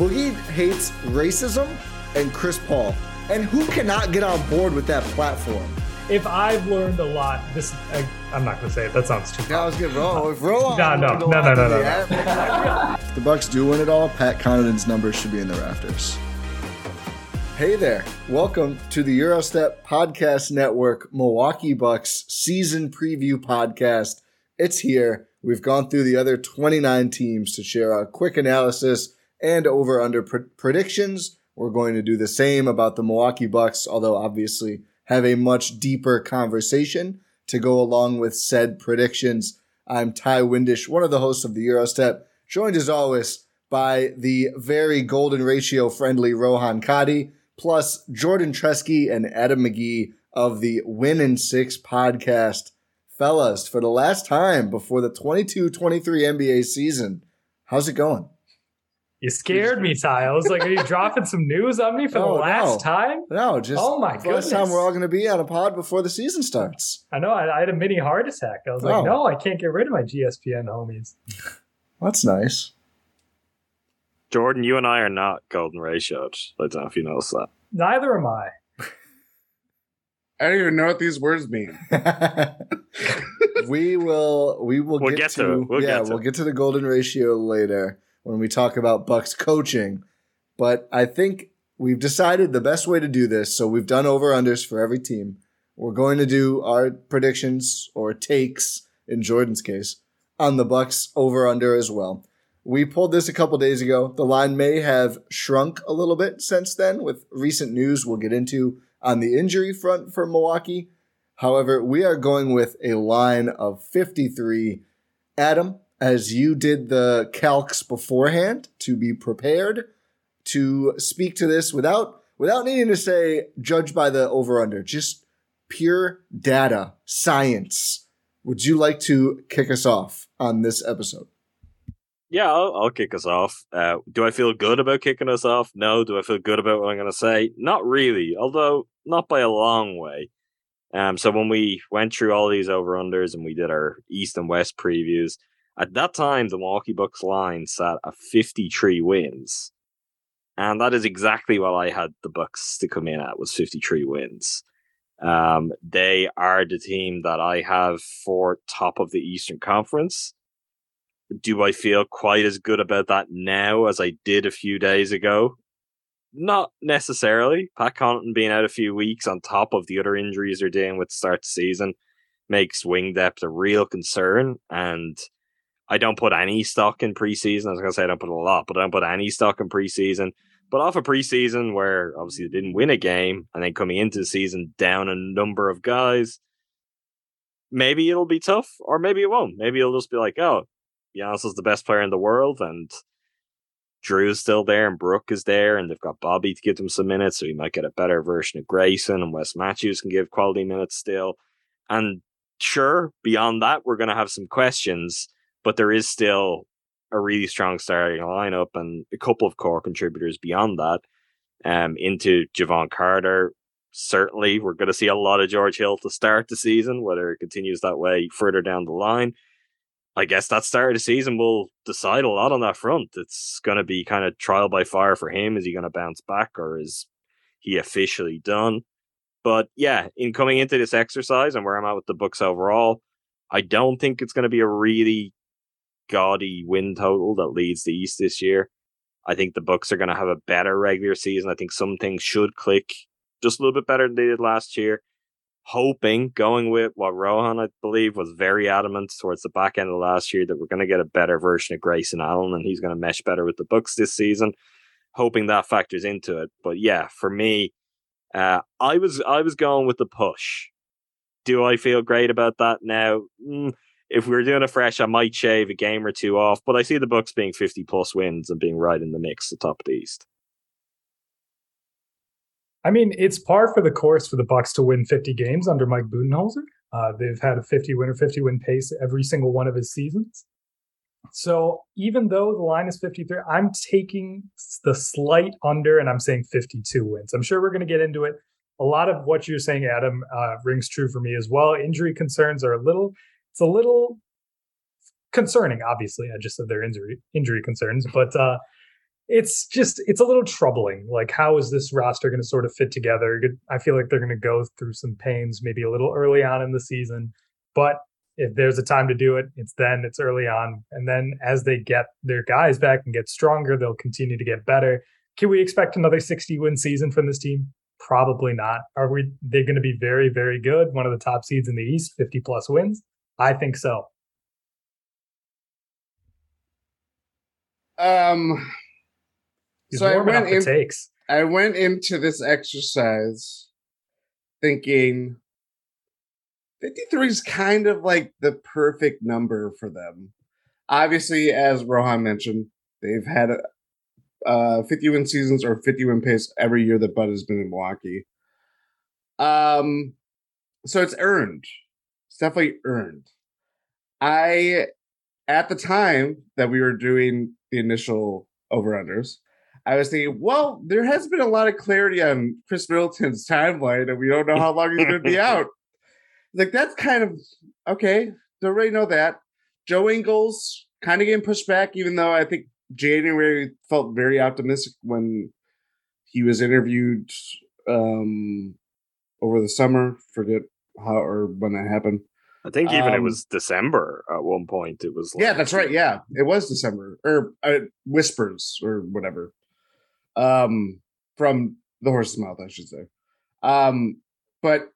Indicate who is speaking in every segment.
Speaker 1: Boogie hates racism and Chris Paul. And who cannot get on board with that platform?
Speaker 2: If I've learned a lot, this I, I'm not gonna say it. That sounds too.
Speaker 1: I was gonna roll. If roll on,
Speaker 2: No, no, no, no, no, no.
Speaker 1: If the Bucks do win it all, Pat Connaughton's numbers should be in the rafters. Hey there. Welcome to the Gyro Step Podcast Network Milwaukee Bucks season preview podcast. It's here. We've gone through the other 29 teams to share a quick analysis and over under pr- predictions. We're going to do the same about the Milwaukee Bucks, although obviously have a much deeper conversation to go along with said predictions. I'm Ti Windisch, one of the hosts of the Gyro Step, joined as always by the very golden ratio friendly Rohan Katti, plus Jordan Treske and Adam McGee of the Win in Six podcast. Fellas, for the last time before the 22 23 NBA season, how's it going?
Speaker 2: You scared me, Ti. I was like, are you dropping some news on me for
Speaker 1: Oh,
Speaker 2: the last
Speaker 1: no.
Speaker 2: time?
Speaker 1: No, just
Speaker 2: Oh my goodness.
Speaker 1: first time we're all going to be on a pod before the season starts.
Speaker 2: I know. I, I had a mini heart attack. I was
Speaker 1: Oh.
Speaker 2: like, no, I can't get rid of my GSPN homies.
Speaker 1: That's nice.
Speaker 3: Jordan, you and I are not golden ratioed. I don't know if you noticed that.
Speaker 2: Neither am I.
Speaker 4: I don't even know what these words mean.
Speaker 1: we will we will
Speaker 3: We'll
Speaker 1: get,
Speaker 3: get
Speaker 1: to,
Speaker 3: to it. We'll
Speaker 1: yeah
Speaker 3: get to
Speaker 1: we'll
Speaker 3: it.
Speaker 1: get to the golden ratio later when we talk about Bucks coaching. But I think we've decided the best way to do this. So we've done over unders for every team. We're going to do our predictions or takes in Jordan's case on the Bucks over under as well. We pulled this a couple days ago. The line may have shrunk a little bit since then with recent news we'll get into on the injury front for Milwaukee. However, we are going with a line of 53. Adam, as you did the calcs beforehand to be prepared to speak to this without without needing to say judge by the over under, just pure data, science. Would you like to kick us off on this episode?
Speaker 3: Yeah, I'll, I'll kick us off. Uh, do I feel good about kicking us off? No. Do I feel good about what I'm going to say? Not really, although not by a long way. Um, so when we went through all these over unders and we did our East and West previews, at that time the Milwaukee Bucks line sat at 53 wins, and that is exactly what I had the Bucks to come in at was 53 wins. Um, they are the team that I have for top of the Eastern Conference do I feel quite as good about that now as I did a few days ago? Not necessarily. Pat Connaughton being out a few weeks on top of the other injuries they're dealing with start the season makes wing depth a real concern. And I don't put any stock in preseason. I was going to say I don't put a lot, but I don't put any stock in preseason. But off a preseason where obviously they didn't win a game and then coming into the season down a number of guys, maybe it'll be tough or maybe it won't. Maybe it'll just be like, oh, Giannis is the best player in the world, and Jrue's still there, and Brook is there, and they've got Bobby to give them some minutes, so he might get a better version of Grayson, and Wes Matthews can give quality minutes still. And sure, beyond that, we're going to have some questions, but there is still a really strong starting lineup and a couple of core contributors beyond that. Um, into Jevon Carter, certainly we're going to see a lot of George Hill to start the season. Whether it continues that way further down the line, I guess that start of the season will decide a lot on that front. It's going to be kind of trial by fire for him. Is he going to bounce back or is he officially done? But yeah, in coming into this exercise and where I'm at with the Bucks overall, I don't think it's going to be a really gaudy win total that leads the East this year. I think the Bucks are going to have a better regular season. I think some things should click just a little bit better than they did last year. Hoping, going with what Rohan, I believe, was very adamant towards the back end of last year that we're going to get a better version of Grayson Allen and he's going to mesh better with the Bucks this season. Hoping that factors into it. But yeah, for me, uh, I was I was going with the push. Do I feel great about that now? Mm, if we were doing a fresh, I might shave a game or two off, but I see the Bucks being 50 plus wins and being right in the mix, the top of the East.
Speaker 2: I mean, it's par for the course for the Bucks to win 50 games under Mike Budenholzer. Uh, they've had a 50 win or 50 win pace every single one of his seasons. So even though the line is 53, I'm taking the slight under and I'm saying 52 wins. I'm sure we're going to get into it. A lot of what you're saying, Adam, uh, rings true for me as well. Injury concerns are a little, it's a little concerning. Obviously, I just said they're injury injury concerns, but uh, it's just it's a little troubling. Like, how is this roster going to sort of fit together? I feel like they're going to go through some pains maybe a little early on in the season, but if there's a time to do it, it's then, it's early on. And then as they get their guys back and get stronger, they'll continue to get better. Can we expect another 60 win season from this team? Probably not. Are we they're going to be very, very good, one of the top seeds in the East, 50 plus wins? I think so.
Speaker 4: Um
Speaker 2: He's so I went in, takes.
Speaker 4: I went into this exercise thinking 53 is kind of like the perfect number for them. Obviously, as Rohan mentioned, they've had uh, 50 win seasons or 50 win pace every year that Bud has been in Milwaukee. Um, so it's earned. Definitely earned. I, at the time that we were doing the initial over unders, I was thinking, well, there has been a lot of clarity on Khris Middleton's timeline, and we don't know how long he's going to be out. Like that's kind of okay. Don't really know that. Joe Ingles kind of getting pushed back, even though I think January felt very optimistic when he was interviewed um over the summer. Forget how or when that happened.
Speaker 3: I think even um, it was December at one point. It was
Speaker 4: like, yeah, that's right. Yeah, it was December or uh, whispers or whatever. Um, from the horse's mouth, I should say. Um, but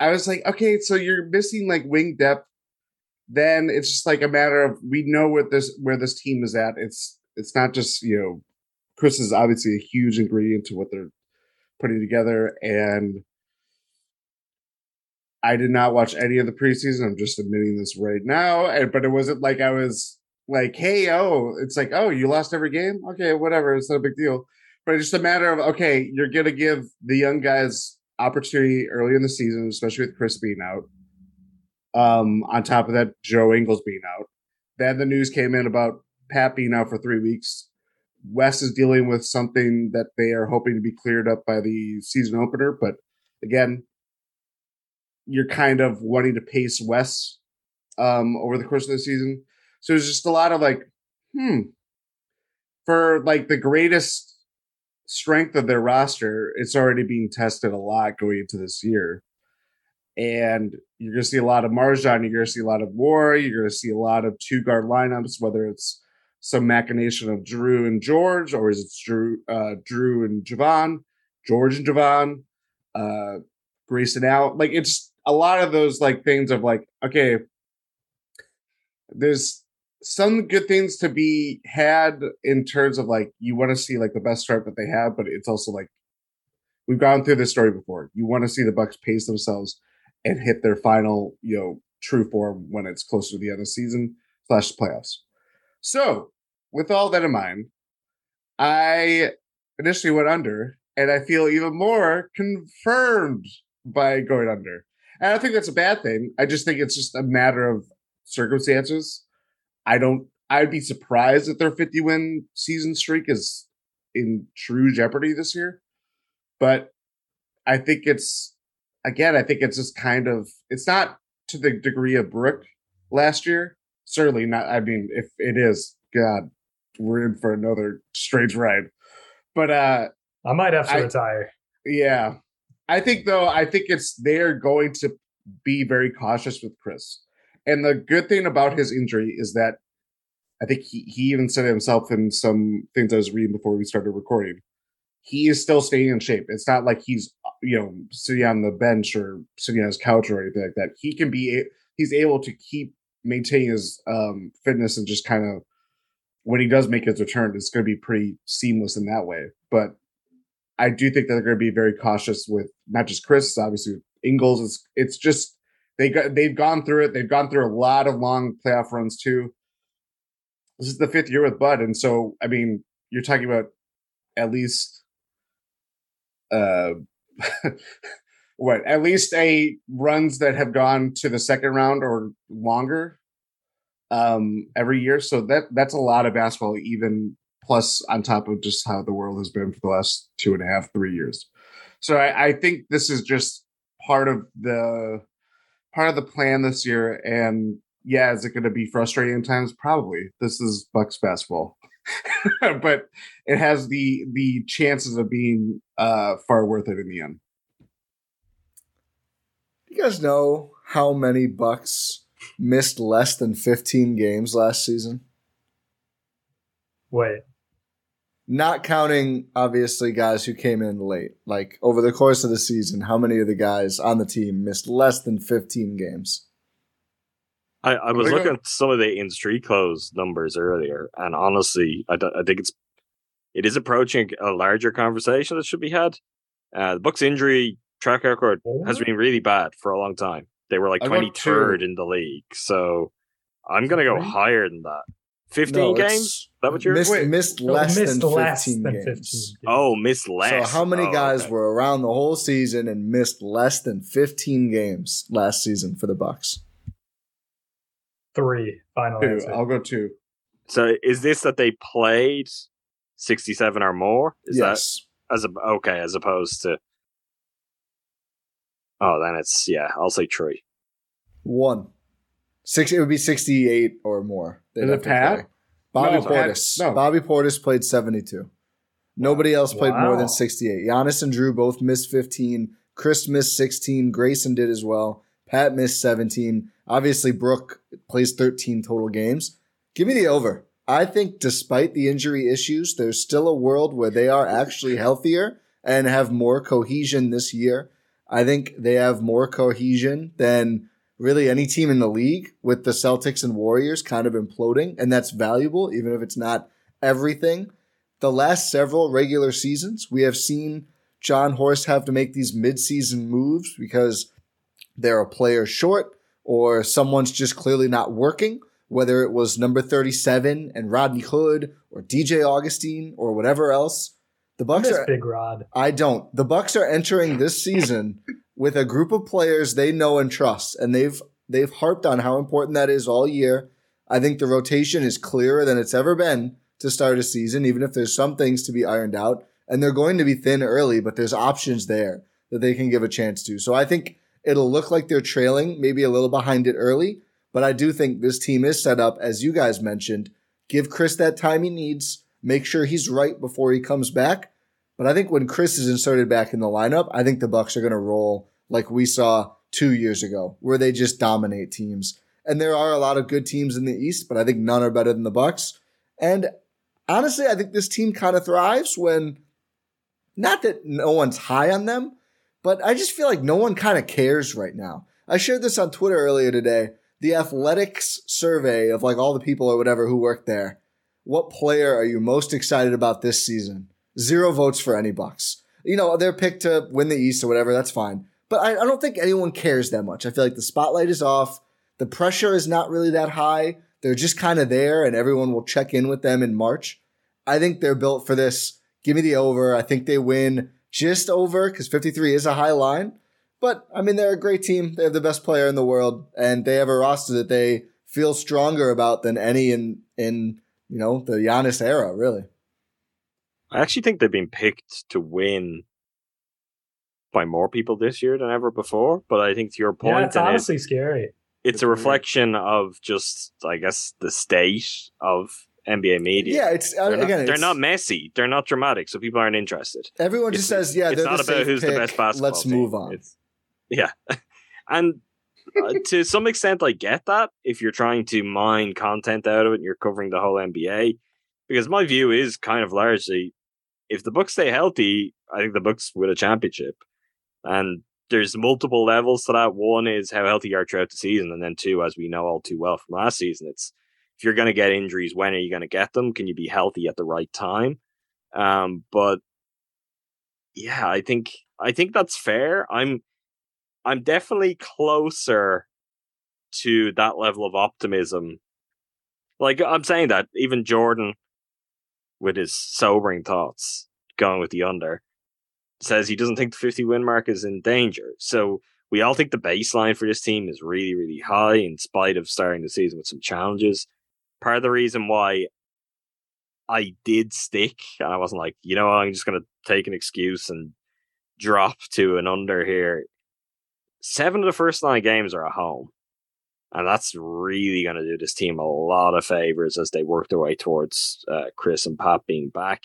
Speaker 4: I was like, okay, so you're missing like wing depth. Then it's just like a matter of we know what this where this team is at. It's it's not just you know, Khris is obviously a huge ingredient to what they're putting together, and I did not watch any of the preseason. I'm just admitting this right now, but it wasn't like I was like, hey, oh, it's like, oh, you lost every game, okay, whatever, it's not a big deal. But it's just a matter of okay, you're gonna give the young guys opportunity early in the season, especially with Khris being out. Um, on top of that, Joe Ingles being out. Then the news came in about Pat being out for three weeks. Wes is dealing with something that they are hoping to be cleared up by the season opener. But again, you're kind of wanting to pace Wes um, over the course of the season. So there's just a lot of like, hmm, for like the greatest strength of their roster, it's already being tested a lot going into this year. And you're going to see a lot of MarJon, you're going to see a lot of War, you're going to see a lot of two guard lineups, whether it's some machination of Jrue and George, or is it Jrue, uh, Jrue and Javon, George and Javon, uh, Grayson out. Like it's a lot of those like things of like, okay, there's some good things to be had in terms of like you want to see like the best start that they have, but it's also like we've gone through this story before. You want to see the Bucks pace themselves and hit their final, you know, true form when it's closer to the end of the season slash playoffs. So, with all that in mind, I initially went under, and I feel even more confirmed by going under. And I don't think that's a bad thing. I just think it's just a matter of circumstances I don't. I'd be surprised if their 50 win season streak is in true jeopardy this year. But I think it's again, I think it's just kind of it's not to the degree of Brook last year. Certainly not. I mean, if it is, God, we're in for another strange ride. But uh
Speaker 2: I might have to
Speaker 4: I-
Speaker 2: retire.
Speaker 4: yeah. I think though, I think it's they're going to be very cautious with Khris. And the good thing about his injury is that I think he, he even said himself in some things I was reading before we started recording. He is still staying in shape. It's not like he's you know sitting on the bench or sitting on his couch or anything like that. He can be he's able to keep maintaining his um, fitness and just kind of when he does make his return, it's going to be pretty seamless in that way. But I do think that they're going to be very cautious with not just Khris, obviously Ingles. It's it's just they got they've gone through it. They've gone through a lot of long playoff runs too. This is the fifth year with Bud, and so I mean, you're talking about at least uh what at least a runs that have gone to the second round or longer um every year so that that's a lot of basketball even plus on top of just how the world has been for the last two and a half three years. So i, I think this is just part of the part of the plan this year. And yeah is it going to be frustrating times? Probably. This is bucks basketball. But it has the the chances of being uh far worth it in the end.
Speaker 1: You guys know how many Bucks missed less than 15 games last season?
Speaker 2: Wait,
Speaker 1: Not counting, obviously, guys who came in late. Like, over the course of the season, how many of the guys on the team missed less than 15 games?
Speaker 3: I, I was looking at some of the in street clothes numbers earlier, and honestly, I, I think it's it is approaching a larger conversation that should be had. Uh, the Bucks' injury track record has been really bad for a long time. They were like
Speaker 4: I
Speaker 3: twenty third in the league, so I'm gonna go higher than that. Fifteen
Speaker 1: No,
Speaker 3: games?
Speaker 1: it's
Speaker 3: Is that what you're?
Speaker 1: missed,
Speaker 4: Wait.
Speaker 1: missed
Speaker 2: No,
Speaker 1: less
Speaker 2: missed
Speaker 1: than 15
Speaker 2: less than
Speaker 1: games.
Speaker 2: 15 games.
Speaker 3: Oh, missed less.
Speaker 1: So how many
Speaker 3: Oh,
Speaker 1: guys
Speaker 3: okay.
Speaker 1: were around the whole season and missed less than 15 games last season for the Bucks?
Speaker 2: Three. Final
Speaker 4: two
Speaker 2: answer.
Speaker 4: i'll go two
Speaker 3: So is this that they played sixty seven or more? Is
Speaker 1: yes.
Speaker 3: that as a okay as opposed to? Oh, then it's yeah. I'll say three.
Speaker 1: One. Six, it would be 68 or more. They'd
Speaker 4: it
Speaker 1: have
Speaker 4: Pat?
Speaker 1: Bobby
Speaker 4: No, Pat-
Speaker 1: Portis.
Speaker 4: no.
Speaker 1: Bobby Portis played 72. Nobody else played more than 68. Giannis and Jrue both missed 15. Khris missed 16. Grayson did as well. Pat missed 17. Obviously, Brook plays 13 total games. Give me the over. I think despite the injury issues, there's still a world where they are actually healthier and have more cohesion this year. I think they have more cohesion than really any team in the league with the Celtics and Warriors kind of imploding, and that's valuable, even if it's not everything. The last several regular seasons, we have seen Jon Horst have to make these midseason moves because they're a player short or someone's just clearly not working, whether it was number 37 and Rodney Hood or DJ Augustin or whatever else. The Bucks are
Speaker 2: Big Rod.
Speaker 1: I don't. The Bucks are entering this season with a group of players they know and trust, and they've they've harped on how important that is all year. I think the rotation is clearer than it's ever been to start a season, even if there's some things to be ironed out, and they're going to be thin early, but there's options there that they can give a chance to. So I think it'll look like they're trailing, maybe a little behind it early, but I do think this team is set up, as you guys mentioned. Give Khris that time he needs. Make sure he's right before he comes back. But I think when Khris is inserted back in the lineup, I think the Bucks are going to roll like we saw two years ago, where they just dominate teams. And there are a lot of good teams in the East, but I think none are better than the Bucks. And honestly, I think this team kind of thrives when, not that no one's high on them, but I just feel like no one kind of cares right now. I shared this on Twitter earlier today. The Athletic's survey of like all the people or whatever who work there. What player are you most excited about this season? Zero votes for any Bucks. You know, they're picked to win the East or whatever, that's fine. But I, I don't think anyone cares that much. I feel like the spotlight is off. The pressure is not really that high. They're just kind of there and everyone will check in with them in March. I think they're built for this. Give me the over. I think they win just over because 53 is a high line. But I mean, they're a great team. They have the best player in the world, and they have a roster that they feel stronger about than any in in you know the Giannis era. Really,
Speaker 3: I actually think they've been picked to win by more people this year than ever before. But I think to your point,
Speaker 2: yeah, it's honestly it, scary.
Speaker 3: It's a reflection of just, I guess, the state of NBA media.
Speaker 1: Yeah, it's
Speaker 3: uh, they're
Speaker 1: again,
Speaker 3: not, they're not messy. They're not dramatic, so people aren't interested.
Speaker 1: Everyone
Speaker 3: it's,
Speaker 1: just says, "Yeah,
Speaker 3: it's not
Speaker 1: the
Speaker 3: about who's
Speaker 1: pick.
Speaker 3: the best basketball."
Speaker 1: Let's
Speaker 3: team.
Speaker 1: move on.
Speaker 3: It's, yeah, and uh, to some extent, I get that if you're trying to mine content out of it and you're covering the whole NBA, because my view is kind of largely, if the Bucks stay healthy, I think the Bucks win a championship, and there's multiple levels to that. One is how healthy you are throughout the season, and then two, as we know all too well from last season, it's if you're going to get injuries, when are you going to get them? Can you be healthy at the right time? Um, but yeah, I think I think that's fair. I'm I'm definitely closer to that level of optimism. Like I'm saying that even Jordan, with his sobering thoughts, going with the under, says he doesn't think the 50 win mark is in danger. So we all think the baseline for this team is really, really high, in spite of starting the season with some challenges. Part of the reason why I did stick, and I wasn't like, you know, I'm just going to take an excuse and drop to an under here. Seven of the first nine games are at home. And that's really going to do this team a lot of favors as they work their way towards uh, Khris and Pat being back.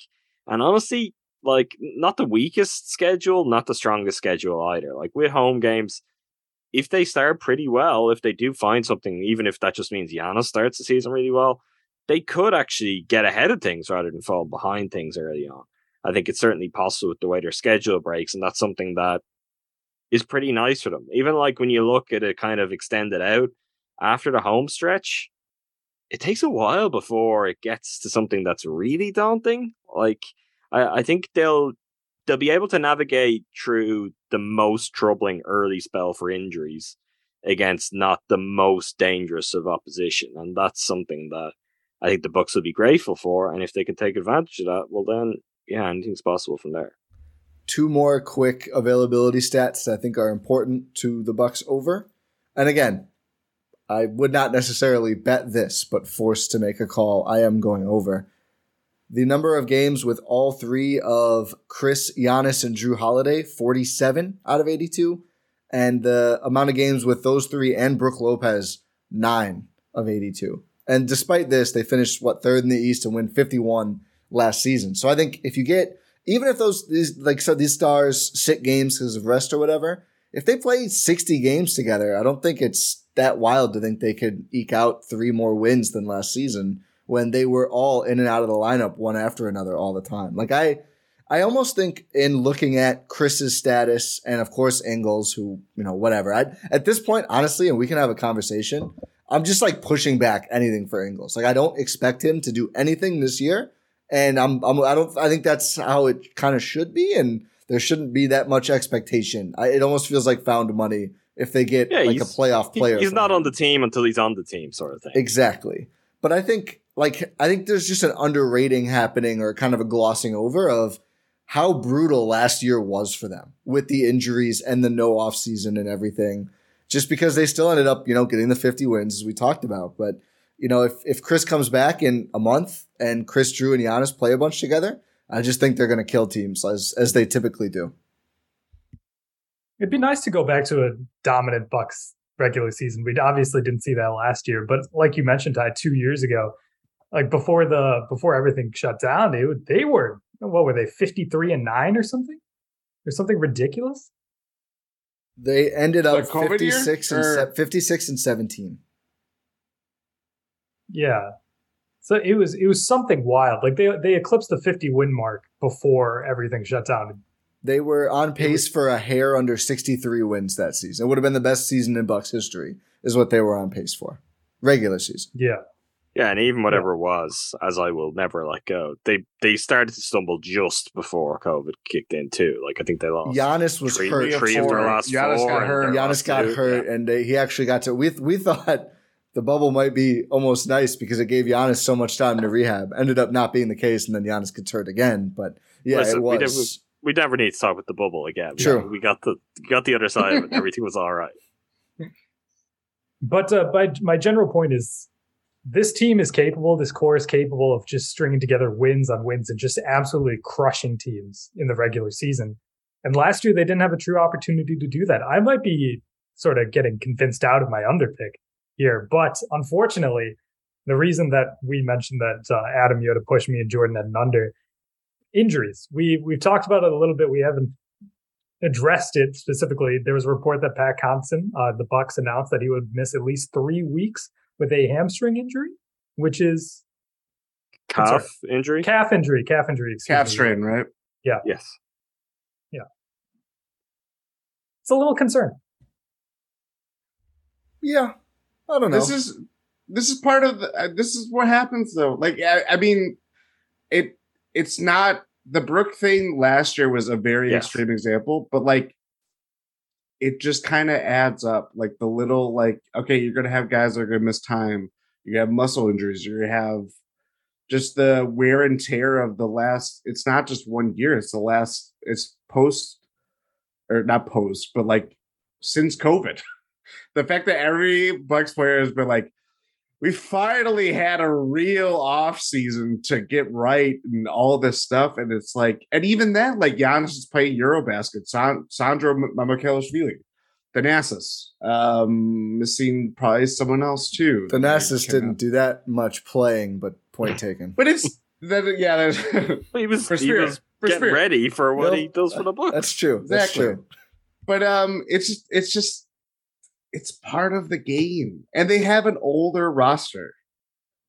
Speaker 3: And honestly, like, not the weakest schedule, not the strongest schedule either. Like, with home games, if they start pretty well, if they do find something, even if that just means Giannis starts the season really well, they could actually get ahead of things rather than fall behind things early on. I think it's certainly possible with the way their schedule breaks, and that's something that is pretty nice for them. Even like when you look at it kind of extended out, after the home stretch, it takes a while before it gets to something that's really daunting. Like I, I think they'll they'll be able to navigate through the most troubling early spell for injuries against not the most dangerous of opposition, and that's something that I think the Bucks will be grateful for. And if they can take advantage of that, well, then yeah, anything's possible from there.
Speaker 1: Two more quick availability stats that I think are important to the Bucks over. And again, I would not necessarily bet this, but forced to make a call, I am going over. The number of games with all three of Khris, Giannis, and Jrue Holiday, 47 out of 82. And the amount of games with those three and Brook Lopez, 9 of 82. And despite this, they finished, what, third in the East and win 51 last season. So I think if you get, even if those, these, like, so these stars sit games because of rest or whatever, if they play 60 games together, I don't think it's that wild to think they could eke out three more wins than last season when they were all in and out of the lineup one after another all the time. Like I, I almost think in looking at Khris's status and of course Ingles, who you know whatever. I at this point, honestly, and we can have a conversation. I'm just like pushing back anything for Ingles. Like I don't expect him to do anything this year, and I'm, I'm I don't I think that's how it kind of should be, and there shouldn't be that much expectation. I, it almost feels like found money if they get
Speaker 3: Yeah,
Speaker 1: like a playoff player.
Speaker 3: He's not on the team until he's on the team, sort of thing.
Speaker 1: Exactly. But I think like I think there's just an underrating happening or kind of a glossing over of how brutal last year was for them with the injuries and the no off season and everything. Just because they still ended up, you know, getting the 50 wins as we talked about. But, you know, if if Khris comes back in a month and Khris Jrue and Giannis play a bunch together, I just think they're gonna kill teams as as they typically do.
Speaker 2: It'd be nice to go back to a dominant Bucks regular season. We obviously didn't see that last year, but like you mentioned, Ti, two years ago, like before the before everything shut down, they would they were what were they fifty three and nine or something, or something ridiculous.
Speaker 1: They ended up
Speaker 4: Like
Speaker 1: 56 and
Speaker 4: Or-
Speaker 1: se- 56 and 17.
Speaker 2: Yeah. So it was it was something wild. Like they they eclipsed the 50 win mark before everything shut down.
Speaker 1: They were on pace for a hair under 63 wins that season. It would have been the best season in Bucks history, is what they were on pace for. Regular season.
Speaker 2: Yeah.
Speaker 3: Yeah, and even whatever it was, as I will never let go, they they started to stumble just before COVID kicked in too. Like I think they lost
Speaker 1: Giannis was
Speaker 3: three,
Speaker 1: hurt.
Speaker 3: three of their last
Speaker 4: Giannis
Speaker 3: four.
Speaker 4: got hurt.
Speaker 1: Giannis got
Speaker 3: two.
Speaker 1: hurt, and they, he actually got to. We we thought the bubble might be almost nice because it gave Giannis so much time to rehab. Ended up not being the case, and then Giannis gets hurt again. But yeah,
Speaker 3: Listen,
Speaker 1: it
Speaker 3: we
Speaker 1: was.
Speaker 3: We never need to talk with the bubble again. We-
Speaker 1: True.
Speaker 3: we got the we got the other side of it. Everything was all right.
Speaker 2: But uh, my my general point is, this team is capable. This core is capable of just stringing together wins on wins and just absolutely crushing teams in the regular season. And last year they didn't have a true opportunity to do that. I might be sort of getting convinced out of my underpick here, but unfortunately, the reason that we mentioned that uh, Adam Yoda pushed me and Jordan at an under injuries. We we've talked about it a little bit. We haven't addressed it specifically. There was a report that Pat Connaughton, uh, the Bucks, announced that he would miss at least three weeks with a hamstring injury, which is
Speaker 3: calf injury.
Speaker 2: Calf injury. Calf injury.
Speaker 4: Calf
Speaker 2: me.
Speaker 4: strain, right?
Speaker 2: Yeah.
Speaker 3: Yes.
Speaker 2: Yeah. It's a little concern.
Speaker 1: Yeah, I don't know.
Speaker 4: This is this is part of the, uh, this is what happens though. Like I, I mean, it it's not the Brook thing last year was a very
Speaker 3: Yes.
Speaker 4: extreme example, but like it just kind of adds up. Like the little like okay, you're gonna have guys that are gonna miss time. You have muscle injuries. You're gonna have just the wear and tear of the last. It's not just one year. It's the last. It's post or not post, but like since COVID. the fact that every Bucks player has been like, we finally had a real off season to get right and all this stuff. And it's like, and even then, like Giannis is playing Eurobasket, San- Sandro Mamukelashvili, Thanasis, um, missing probably someone else too.
Speaker 1: Thanasis didn't do that much playing, but point taken.
Speaker 4: But it's that, yeah, that's,
Speaker 3: He was
Speaker 4: For
Speaker 3: he
Speaker 4: spirit.
Speaker 3: was
Speaker 4: For
Speaker 3: getting
Speaker 4: spirit.
Speaker 3: ready for what
Speaker 1: No,
Speaker 3: he does for the book.
Speaker 1: That's true. That's
Speaker 4: Exactly.
Speaker 1: true.
Speaker 4: but um, it's it's just, it's part of the game, and they have an older roster.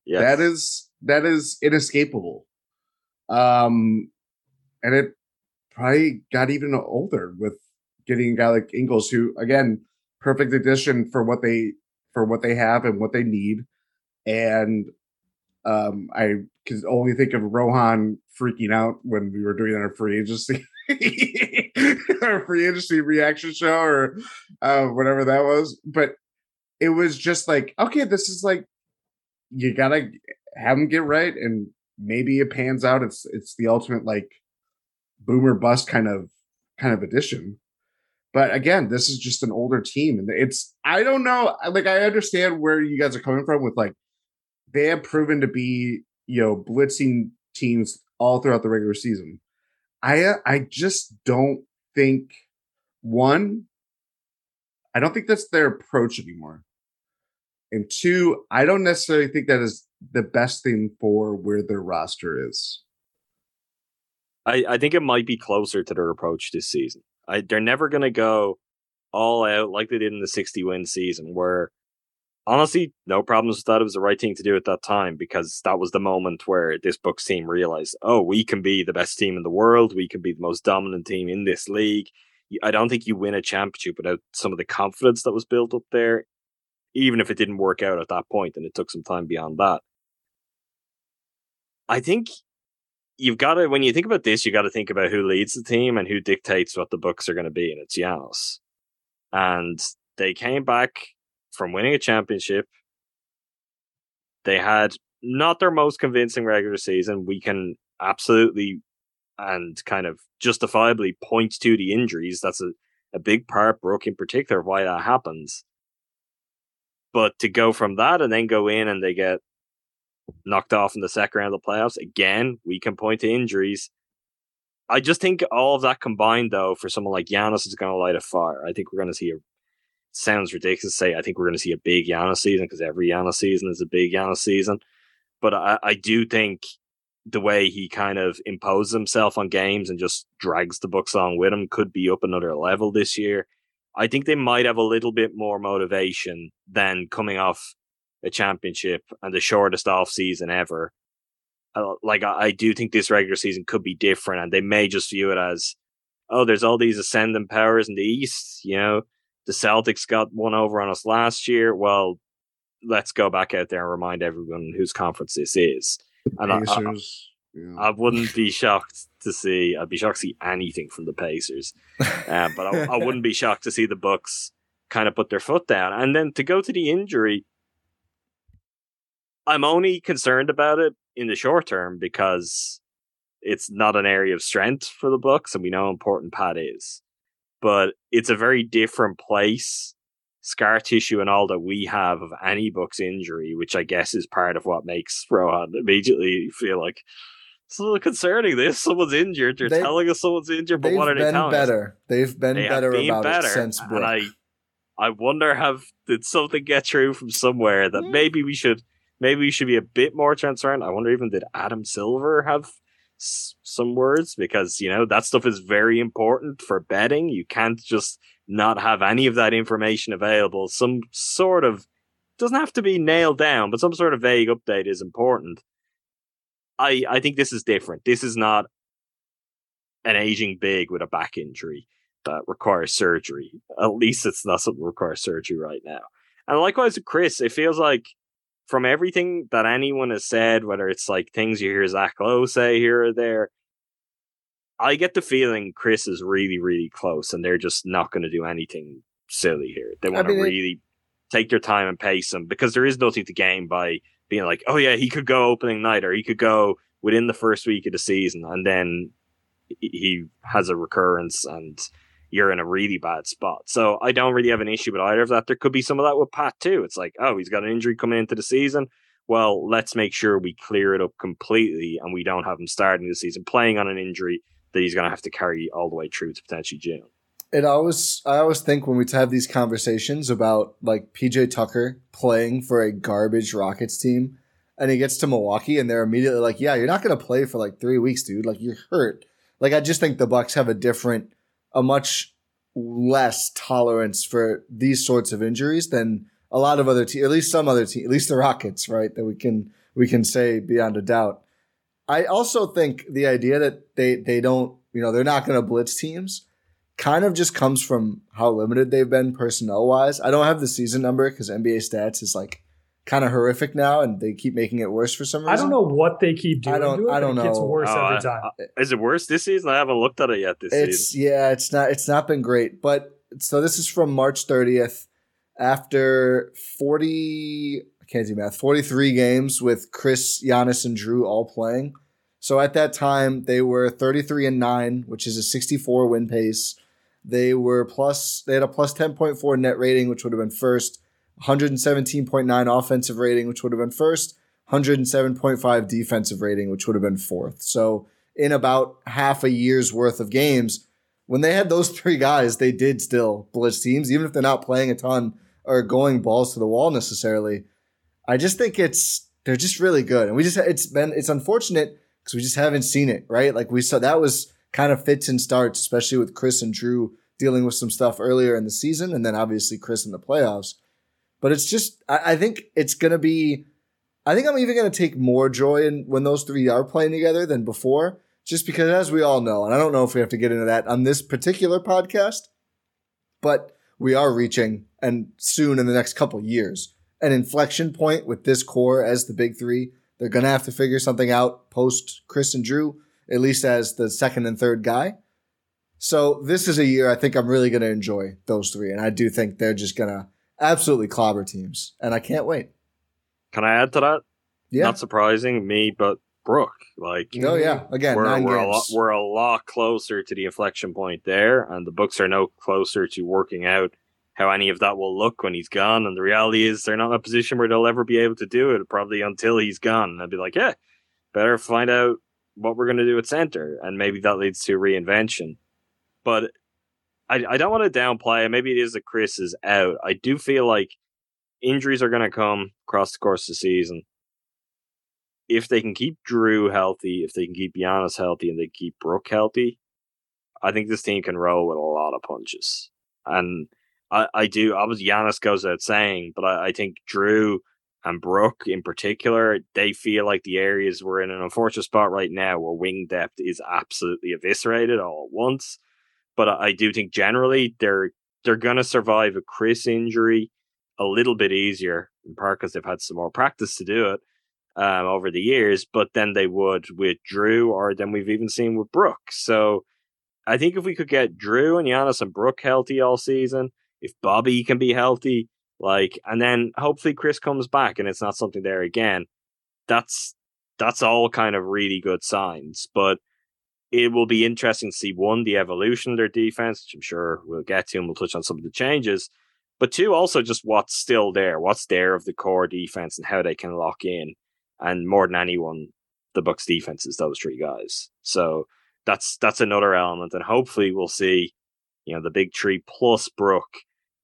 Speaker 3: Yes.
Speaker 4: That is that is inescapable. Um, and it probably got even older with getting a guy like Ingles, who again, perfect addition for what they for what they have and what they need. And um, I can only think of Rohan freaking out when we were doing our free agency, our free agency reaction show or uh, whatever that was. But it was just like, okay, this is like you gotta have them get right, and maybe it pans out. It's it's the ultimate like boomer bust kind of kind of addition. But again, this is just an older team, and it's I don't know. Like I understand where you guys are coming from with like they have proven to be you know blitzing teams all throughout the regular season. I uh, I just don't think one. I don't think that's their approach anymore. And two, I don't necessarily think that is the best thing for where their roster is.
Speaker 3: I, I think it might be closer to their approach this season. I, they're never going to go all out like they did in the 60 win season, where honestly, no problems with that. It was the right thing to do at that time because that was the moment where this Bucks team realized, oh, we can be the best team in the world. We can be the most dominant team in this league. I don't think you win a championship without some of the confidence that was built up there, even if it didn't work out at that point and it took some time beyond that. I think you've got to when you think about this, you've got to think about who leads the team and who dictates what the Bucks are going to be, and it's Giannis. And they came back from winning a championship. They had not their most convincing regular season. We can absolutely and kind of justifiably point to the injuries. That's a, a big part, Brook in particular, why that happens. But to go from that and then go in and they get knocked off in the second round of the playoffs. Again, we can point to injuries. I just think all of that combined, though, for someone like Giannis is going to light a fire. I think we're going to see a. Sounds ridiculous to say. I think we're going to see a big Giannis season because every Giannis season is a big Giannis season. But I, I do think the way he kind of imposes himself on games and just drags the Bucks along with him could be up another level this year. I think they might have a little bit more motivation than coming off a championship and the shortest off season ever. Uh, like I do think this regular season could be different, and they may just view it as, oh, there's all these ascending powers in the East. You know, the Celtics got one over on us last year. Well, let's go back out there and remind everyone whose conference this is. And I, I,
Speaker 4: Pacers, yeah.
Speaker 3: I wouldn't be shocked to see. I'd be shocked to see anything from the Pacers, uh, but I, I wouldn't be shocked to see the Bucks kind of put their foot down. And then to go to the injury, I'm only concerned about it in the short term because it's not an area of strength for the Bucks, and we know how important Pat is. But it's a very different place, scar tissue and all that we have of any Bucks injury, which I guess is part of what makes Rohan immediately feel like it's a little concerning. This someone's injured. They're
Speaker 1: They-
Speaker 3: telling us someone's injured, but
Speaker 1: They've
Speaker 3: what are they telling us?
Speaker 1: better. They've been
Speaker 3: better. They
Speaker 1: better
Speaker 3: been
Speaker 1: about
Speaker 3: better,
Speaker 1: it since
Speaker 3: and I, I wonder have did something get through from somewhere that
Speaker 1: Mm.
Speaker 3: maybe we should maybe we should be a bit more transparent. I wonder even did Adam Silver have some words because you know that stuff is very important for betting. You can't just not have any of that information available. Some sort of doesn't have to be nailed down, but some sort of vague update is important. I I think this is different. This is not an aging big with a back injury that requires surgery. At least it's not something that requires surgery right now. And likewise with Khris, it feels like from everything that anyone has said, whether it's like things you hear Zach Lowe say here or there, I get the feeling Khris is really, really close and they're just not going to do anything silly here. They want to
Speaker 1: mean,
Speaker 3: really take their time and pace him because there is nothing to gain by being like, oh yeah, he could go opening night or he could go within the first week of the season and then he- he has a recurrence and you're in a really bad spot. So I don't really have an issue with either of that. There could be some of that with Pat too. It's like, oh, he's got an injury coming into the season. Well, let's make sure we clear it up completely and we don't have him starting the season playing on an injury that he's going to have to carry all the way through to potentially June.
Speaker 1: it always I always think when we have these conversations about like PJ Tucker playing for a garbage Rockets team and he gets to Milwaukee and they're immediately like, "Yeah, you're not going to play for like 3 weeks, dude. Like you're hurt." Like I just think the Bucks have a different a much less tolerance for these sorts of injuries than a lot of other teams, at least some other teams, at least the Rockets, right? That we can we can say beyond a doubt. I also think the idea that they they don't, you know, they're not going to blitz teams kind of just comes from how limited they've been personnel wise. I don't have the season number because NBA stats is like kind of horrific now, and they keep making it worse for some reason.
Speaker 2: I don't know what they keep doing.
Speaker 1: I don't-
Speaker 2: to it,
Speaker 1: I don't
Speaker 2: it gets
Speaker 1: know.
Speaker 2: worse
Speaker 3: Oh,
Speaker 2: every
Speaker 3: uh,
Speaker 2: time.
Speaker 3: I- is it worse this season? I haven't looked at it yet this
Speaker 1: It's
Speaker 3: season.
Speaker 1: yeah, it's not it's not been great. But so this is from March 30th after 40 I can't do math, 43 games with Khris, Giannis, and Jrue all playing. So at that time they were 33 and 9, which is a 64 win pace. They were plus they had a plus 10.4 net rating, which would have been first, 117.9 offensive rating, which would have been first, 107.5 defensive rating, which would have been fourth. So in about half a year's worth of games, when they had those three guys, they did still blitz teams, even if they're not playing a ton or going balls to the wall necessarily. I just think it's they're just really good, and we just it's been it's unfortunate because we just haven't seen it right. Like we saw that was kind of fits and starts, especially with Khris and Jrue dealing with some stuff earlier in the season, and then obviously Khris in the playoffs. But it's just I, I think it's gonna be. I think I'm even gonna take more joy in when those three are playing together than before just because as we all know, and I don't know if we have to get into that on this particular podcast, but we are reaching and soon in the next couple years an inflection point with this core as the big three. They're gonna have to figure something out post Khris and Jrue, at least as the second and third guy. So this is a year I think I'm really gonna enjoy those three, and I do think they're just gonna absolutely clobber teams, and I can't wait.
Speaker 3: Can I add to that?
Speaker 1: Yeah.
Speaker 3: Not surprising me, but Brook, like
Speaker 1: oh yeah. Again,
Speaker 3: we're,
Speaker 1: 9
Speaker 3: we're a lot we're a lot closer to the inflection point there, and the Bucks are no closer to working out how any of that will look when he's gone. And the reality is, they're not in a position where they'll ever be able to do it, probably until he's gone. And I'd be like, yeah, better find out what we're going to do at center, and maybe that leads to reinvention. But I, I don't want to downplay. Maybe it is that Khris is out. I do feel like injuries are going to come across the course of the season if they can keep Jrue healthy, if they can keep Giannis healthy, and they keep Brook healthy, I think this team can roll with a lot of punches. And I, I do. Obviously, Giannis goes out saying, but I, I think Jrue and Brook in particular, they feel like the areas we're in an unfortunate spot right now where wing depth is absolutely eviscerated all at once. But I, do think generally they're they're gonna survive a Khris injury a little bit easier, in part because they've had some more practice to do it um, over the years, but then they would with Jrue, or then we've even seen with Brook. So I think if we could get Jrue and Giannis and Brook healthy all season, if Bobby can be healthy, like, and then hopefully Khris comes back and it's not something there again, that's that's all kind of really good signs. But it will be interesting to see one, the evolution of their defense, which I'm sure we'll get to and we'll touch on some of the changes. But two, also just what's still there, what's there of the core defense and how they can lock in and more than anyone, the Bucks defense is those three guys. So that's that's another element, and hopefully we'll see, you know, the big three plus Brook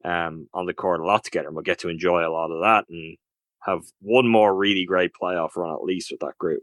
Speaker 3: um, on the court a lot together, and we'll get to enjoy a lot of that and have one more really great playoff run at least with that group.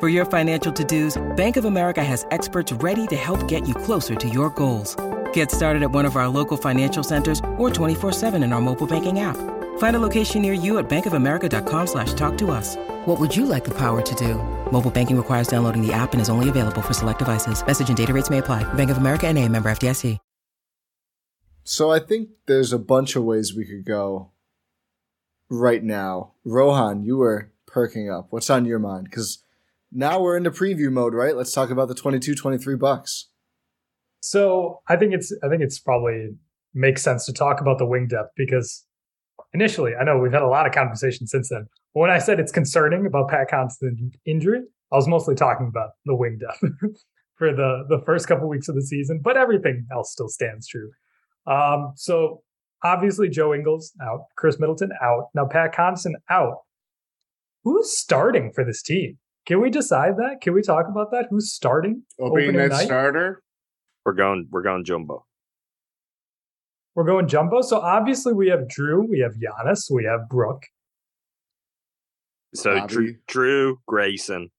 Speaker 5: For your financial to-dos, Bank of America has experts ready to help get you closer to your goals. Get started at one of our local financial centers or 24-7 in our mobile banking app. Find a location near you at bankofamerica.com slash talk to us. What would you like the power to do? Mobile banking requires downloading the app and is only available for select devices. Message and data rates may apply. Bank of America and a member FDIC.
Speaker 1: So I think there's a bunch of ways we could go right now. Rohan, you were perking up. What's on your mind? Because now we're into preview mode, right? Let's talk about the 22-23 Bucks.
Speaker 2: So I think it's I think it's probably makes sense to talk about the wing depth because initially I know we've had a lot of conversation since then. But when I said it's concerning about Pat Connaughton's injury, I was mostly talking about the wing depth for the the first couple weeks of the season, but everything else still stands true. Um, so obviously Joe Ingles out, Khris Middleton out, now Pat Connaughton out. Who's starting for this team? Can we decide that? Can we talk about that? Who's starting?
Speaker 4: Opening, night, night starter.
Speaker 3: We're going. We're going jumbo.
Speaker 2: We're going jumbo. So obviously we have Jrue, we have Giannis, we have Brook.
Speaker 3: So Drew, Jrue, Grayson,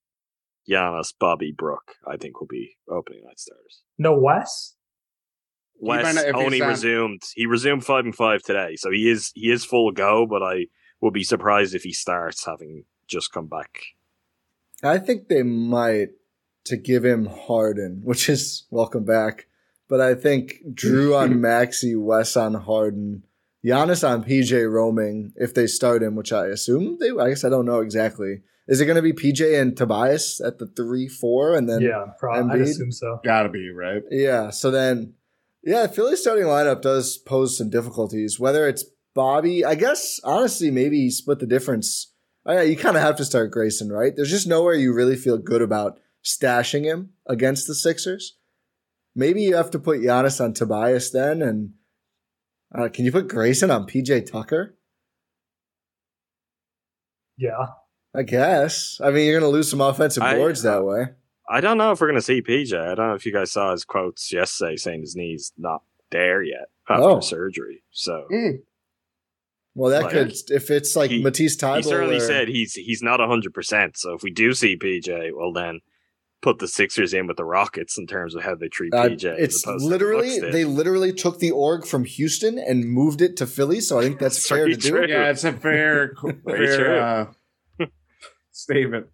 Speaker 3: Giannis, Bobby, Brook. I think will be opening night starters.
Speaker 2: No Wes.
Speaker 3: Wes only resumed. He resumed five and five today, so he is he is full go. But I will be surprised if he starts having just come back.
Speaker 1: I think they might to give him Harden, which is welcome back. But I think Jrue on Maxey, Wes on Harden, Giannis on PJ roaming if they start him, which I assume they. I guess I don't know exactly. Is it going to be PJ and Tobias at the three four and then
Speaker 2: yeah, probably. I assume so.
Speaker 4: Got to be right.
Speaker 1: Yeah. So then, yeah, Philly starting lineup does pose some difficulties. Whether it's Bobby, I guess honestly, maybe split the difference. Oh, yeah, you kind of have to start Grayson, right? There's just nowhere you really feel good about stashing him against the Sixers. Maybe you have to put Giannis on Tobias then, and uh, can you put Grayson on PJ Tucker?
Speaker 2: Yeah,
Speaker 1: I guess. I mean, you're going to lose some offensive I, boards that way.
Speaker 3: I don't know if we're going to see PJ. I don't know if you guys saw his quotes yesterday saying his knee's not there yet after oh. surgery. So.
Speaker 1: Mm. Well, that like, could if it's like he, Matisse Thybulle. He
Speaker 3: certainly
Speaker 1: or...
Speaker 3: said he's he's not hundred percent. So if we do see PJ, well then put the Sixers in with the Rockets in terms of how they treat uh, PJ.
Speaker 1: It's literally the they literally took the org from Houston and moved it to Philly. So I think that's, that's fair to
Speaker 4: true. do. Yeah, it's a fair, fair uh, statement.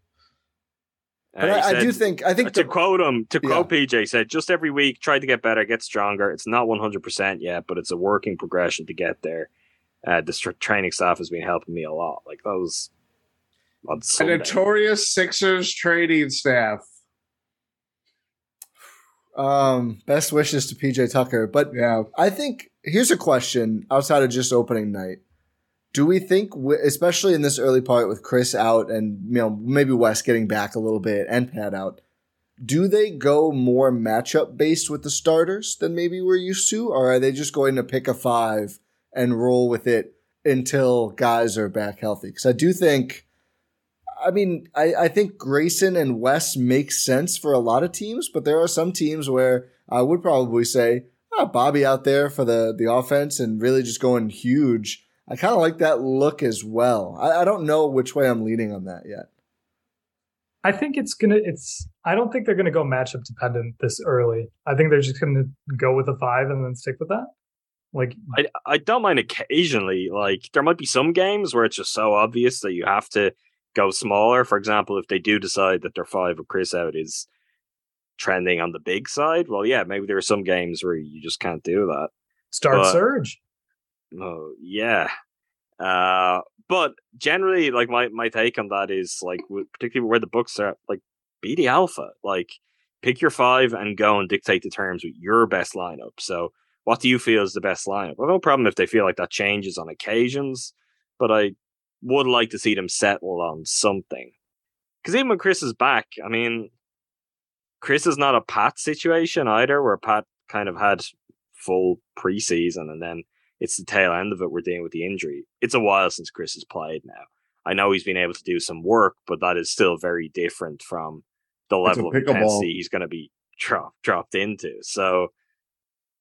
Speaker 1: But I, said, I, do think I think
Speaker 3: to the, quote him to quote yeah. PJ said just every week try to get better, get stronger. It's not one hundred percent yet, but it's a working progression to get there. Uh, the training staff has been helping me a lot. Like that was
Speaker 4: a notorious Sixers training staff
Speaker 1: um, best wishes to PJ Tucker. But yeah, I think here's a question outside of just opening night. Do we think, especially in this early part with Khris out and you know maybe Wes getting back a little bit and Pat out, do they go more matchup based with the starters than maybe we're used to, or are they just going to pick a five and roll with it until guys are back healthy. Because I do think, I mean, I, I think Grayson and Wes make sense for a lot of teams, but there are some teams where I would probably say, oh, Bobby out there for the, the offense and really just going huge. I kind of like that look as well. I, I don't know which way I'm leaning on that yet.
Speaker 2: I think it's gonna. It's. I don't think they're gonna go matchup dependent this early. I think they're just gonna go with a five and then stick with that. Like
Speaker 3: I, I don't mind occasionally. Like there might be some games where it's just so obvious that you have to go smaller. For example, if they do decide that their five with Khris out is trending on the big side, well, yeah, maybe there are some games where you just can't do that.
Speaker 2: Start but, surge.
Speaker 3: Oh yeah. Uh, but generally, like my my take on that is like, particularly where the Bucks are, like, be the alpha. Like, pick your five and go and dictate the terms with your best lineup. So what do you feel is the best lineup? Well, no problem if they feel like that changes on occasions, but I would like to see them settle on something. Because even when Khris is back, I mean, Khris is not a Pat situation either, where Pat kind of had full preseason and then it's the tail end of it we're dealing with the injury. It's a while since Khris has played now. I know he's been able to do some work, but that is still very different from the level of intensity he's going to be drop, dropped into. So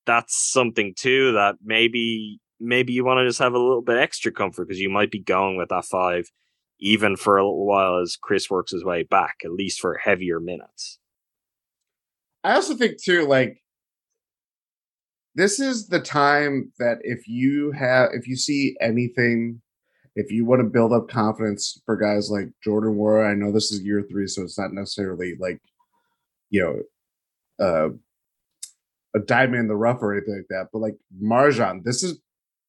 Speaker 3: that's something too that maybe maybe you want to just have a little bit extra comfort because you might be going with that five even for a little while as Khris works his way back, at least for heavier minutes.
Speaker 4: I also think too, like this is the time that if you have if you see anything, if you want to build up confidence for guys like Jordan Nwora, I know this is year three, so it's not necessarily like you know uh a diamond in the rough or anything like that. But like MarJon, this is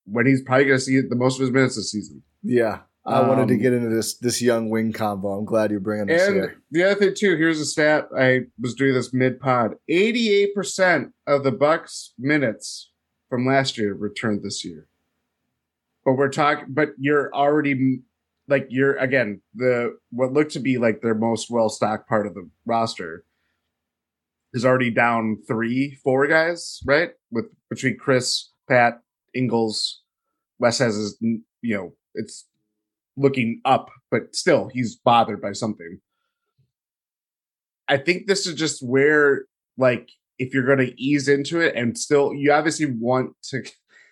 Speaker 4: when he's probably going to see the most of his minutes this season.
Speaker 1: Yeah, I um, wanted to um, get into this this young wing combo. I'm glad you're bringing this
Speaker 4: and
Speaker 1: here.
Speaker 4: The other thing too, here's a stat. I was doing this mid pod. 88 percent of the Bucks minutes from last year returned this year. But we're talking. But you're already like you're again the what looked to be like their most well stocked part of the roster is already down three, four guys, right? With between Khris, Pat, Ingles, Wes has his, you know, it's looking up, but still he's bothered by something. I think this is just where, like, if you're going to ease into it and still, you obviously want to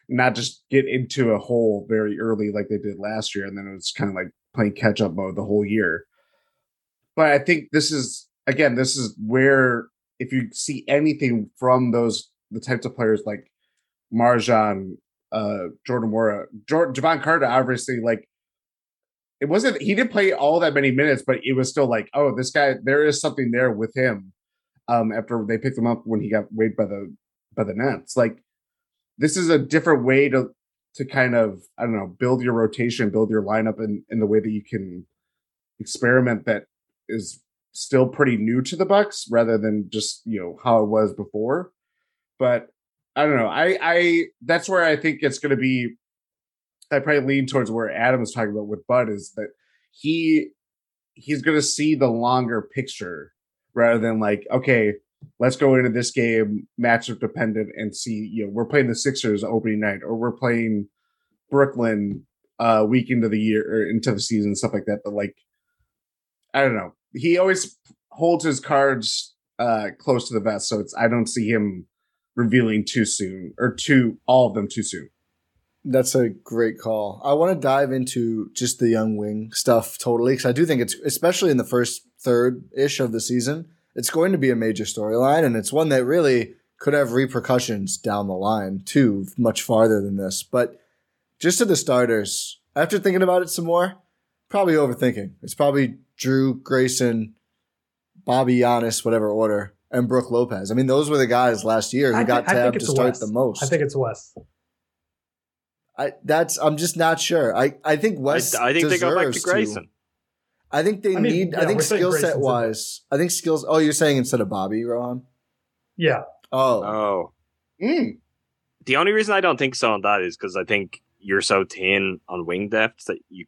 Speaker 4: not just get into a hole very early like they did last year, and then it was kind of like playing catch up mode the whole year. But I think this is again, this is where if you see anything from those the types of players like MarJon, uh, Jordan Nwora, Jordan, Jevon Carter, obviously like it wasn't he didn't play all that many minutes, but it was still like, oh, this guy, there is something there with him. Um, after they picked him up when he got waived by the by the Nets, like this is a different way to to kind of I don't know build your rotation, build your lineup in in the way that you can experiment that is still pretty new to the Bucks rather than just you know how it was before. But I don't know. I I that's where I think it's going to be. I probably lean towards where Adam was talking about with Bud is that he he's going to see the longer picture rather than like okay let's go into this game matchup dependent and see you know we're playing the Sixers opening night or we're playing Brooklyn uh week into the year or into the season stuff like that but like I don't know he always holds his cards uh close to the vest, so it's I don't see him revealing too soon or too all of them too soon.
Speaker 1: That's a great call. I want to dive into just the young wing stuff totally because I do think it's especially in the first third ish of the season, it's going to be a major storyline and it's one that really could have repercussions down the line too, much farther than this. But just to the starters, after thinking about it some more, probably overthinking. It's probably Jrue Grayson, Bobby Giannis, whatever order, and Brook Lopez. I mean, those were the guys last year who I got tabbed to start
Speaker 2: Wes.
Speaker 1: the most.
Speaker 2: I think it's Wes.
Speaker 1: I that's I'm just not sure. I I think Wes. I, I think they go back to Grayson. To, I think they I mean, need. Yeah, I think skill set wise. I think skills. Oh, you're saying instead of Bobby Rohan?
Speaker 2: Yeah.
Speaker 1: Oh.
Speaker 3: Oh. Mm. The only reason I don't think so on that is because I think you're so thin on wing depth that you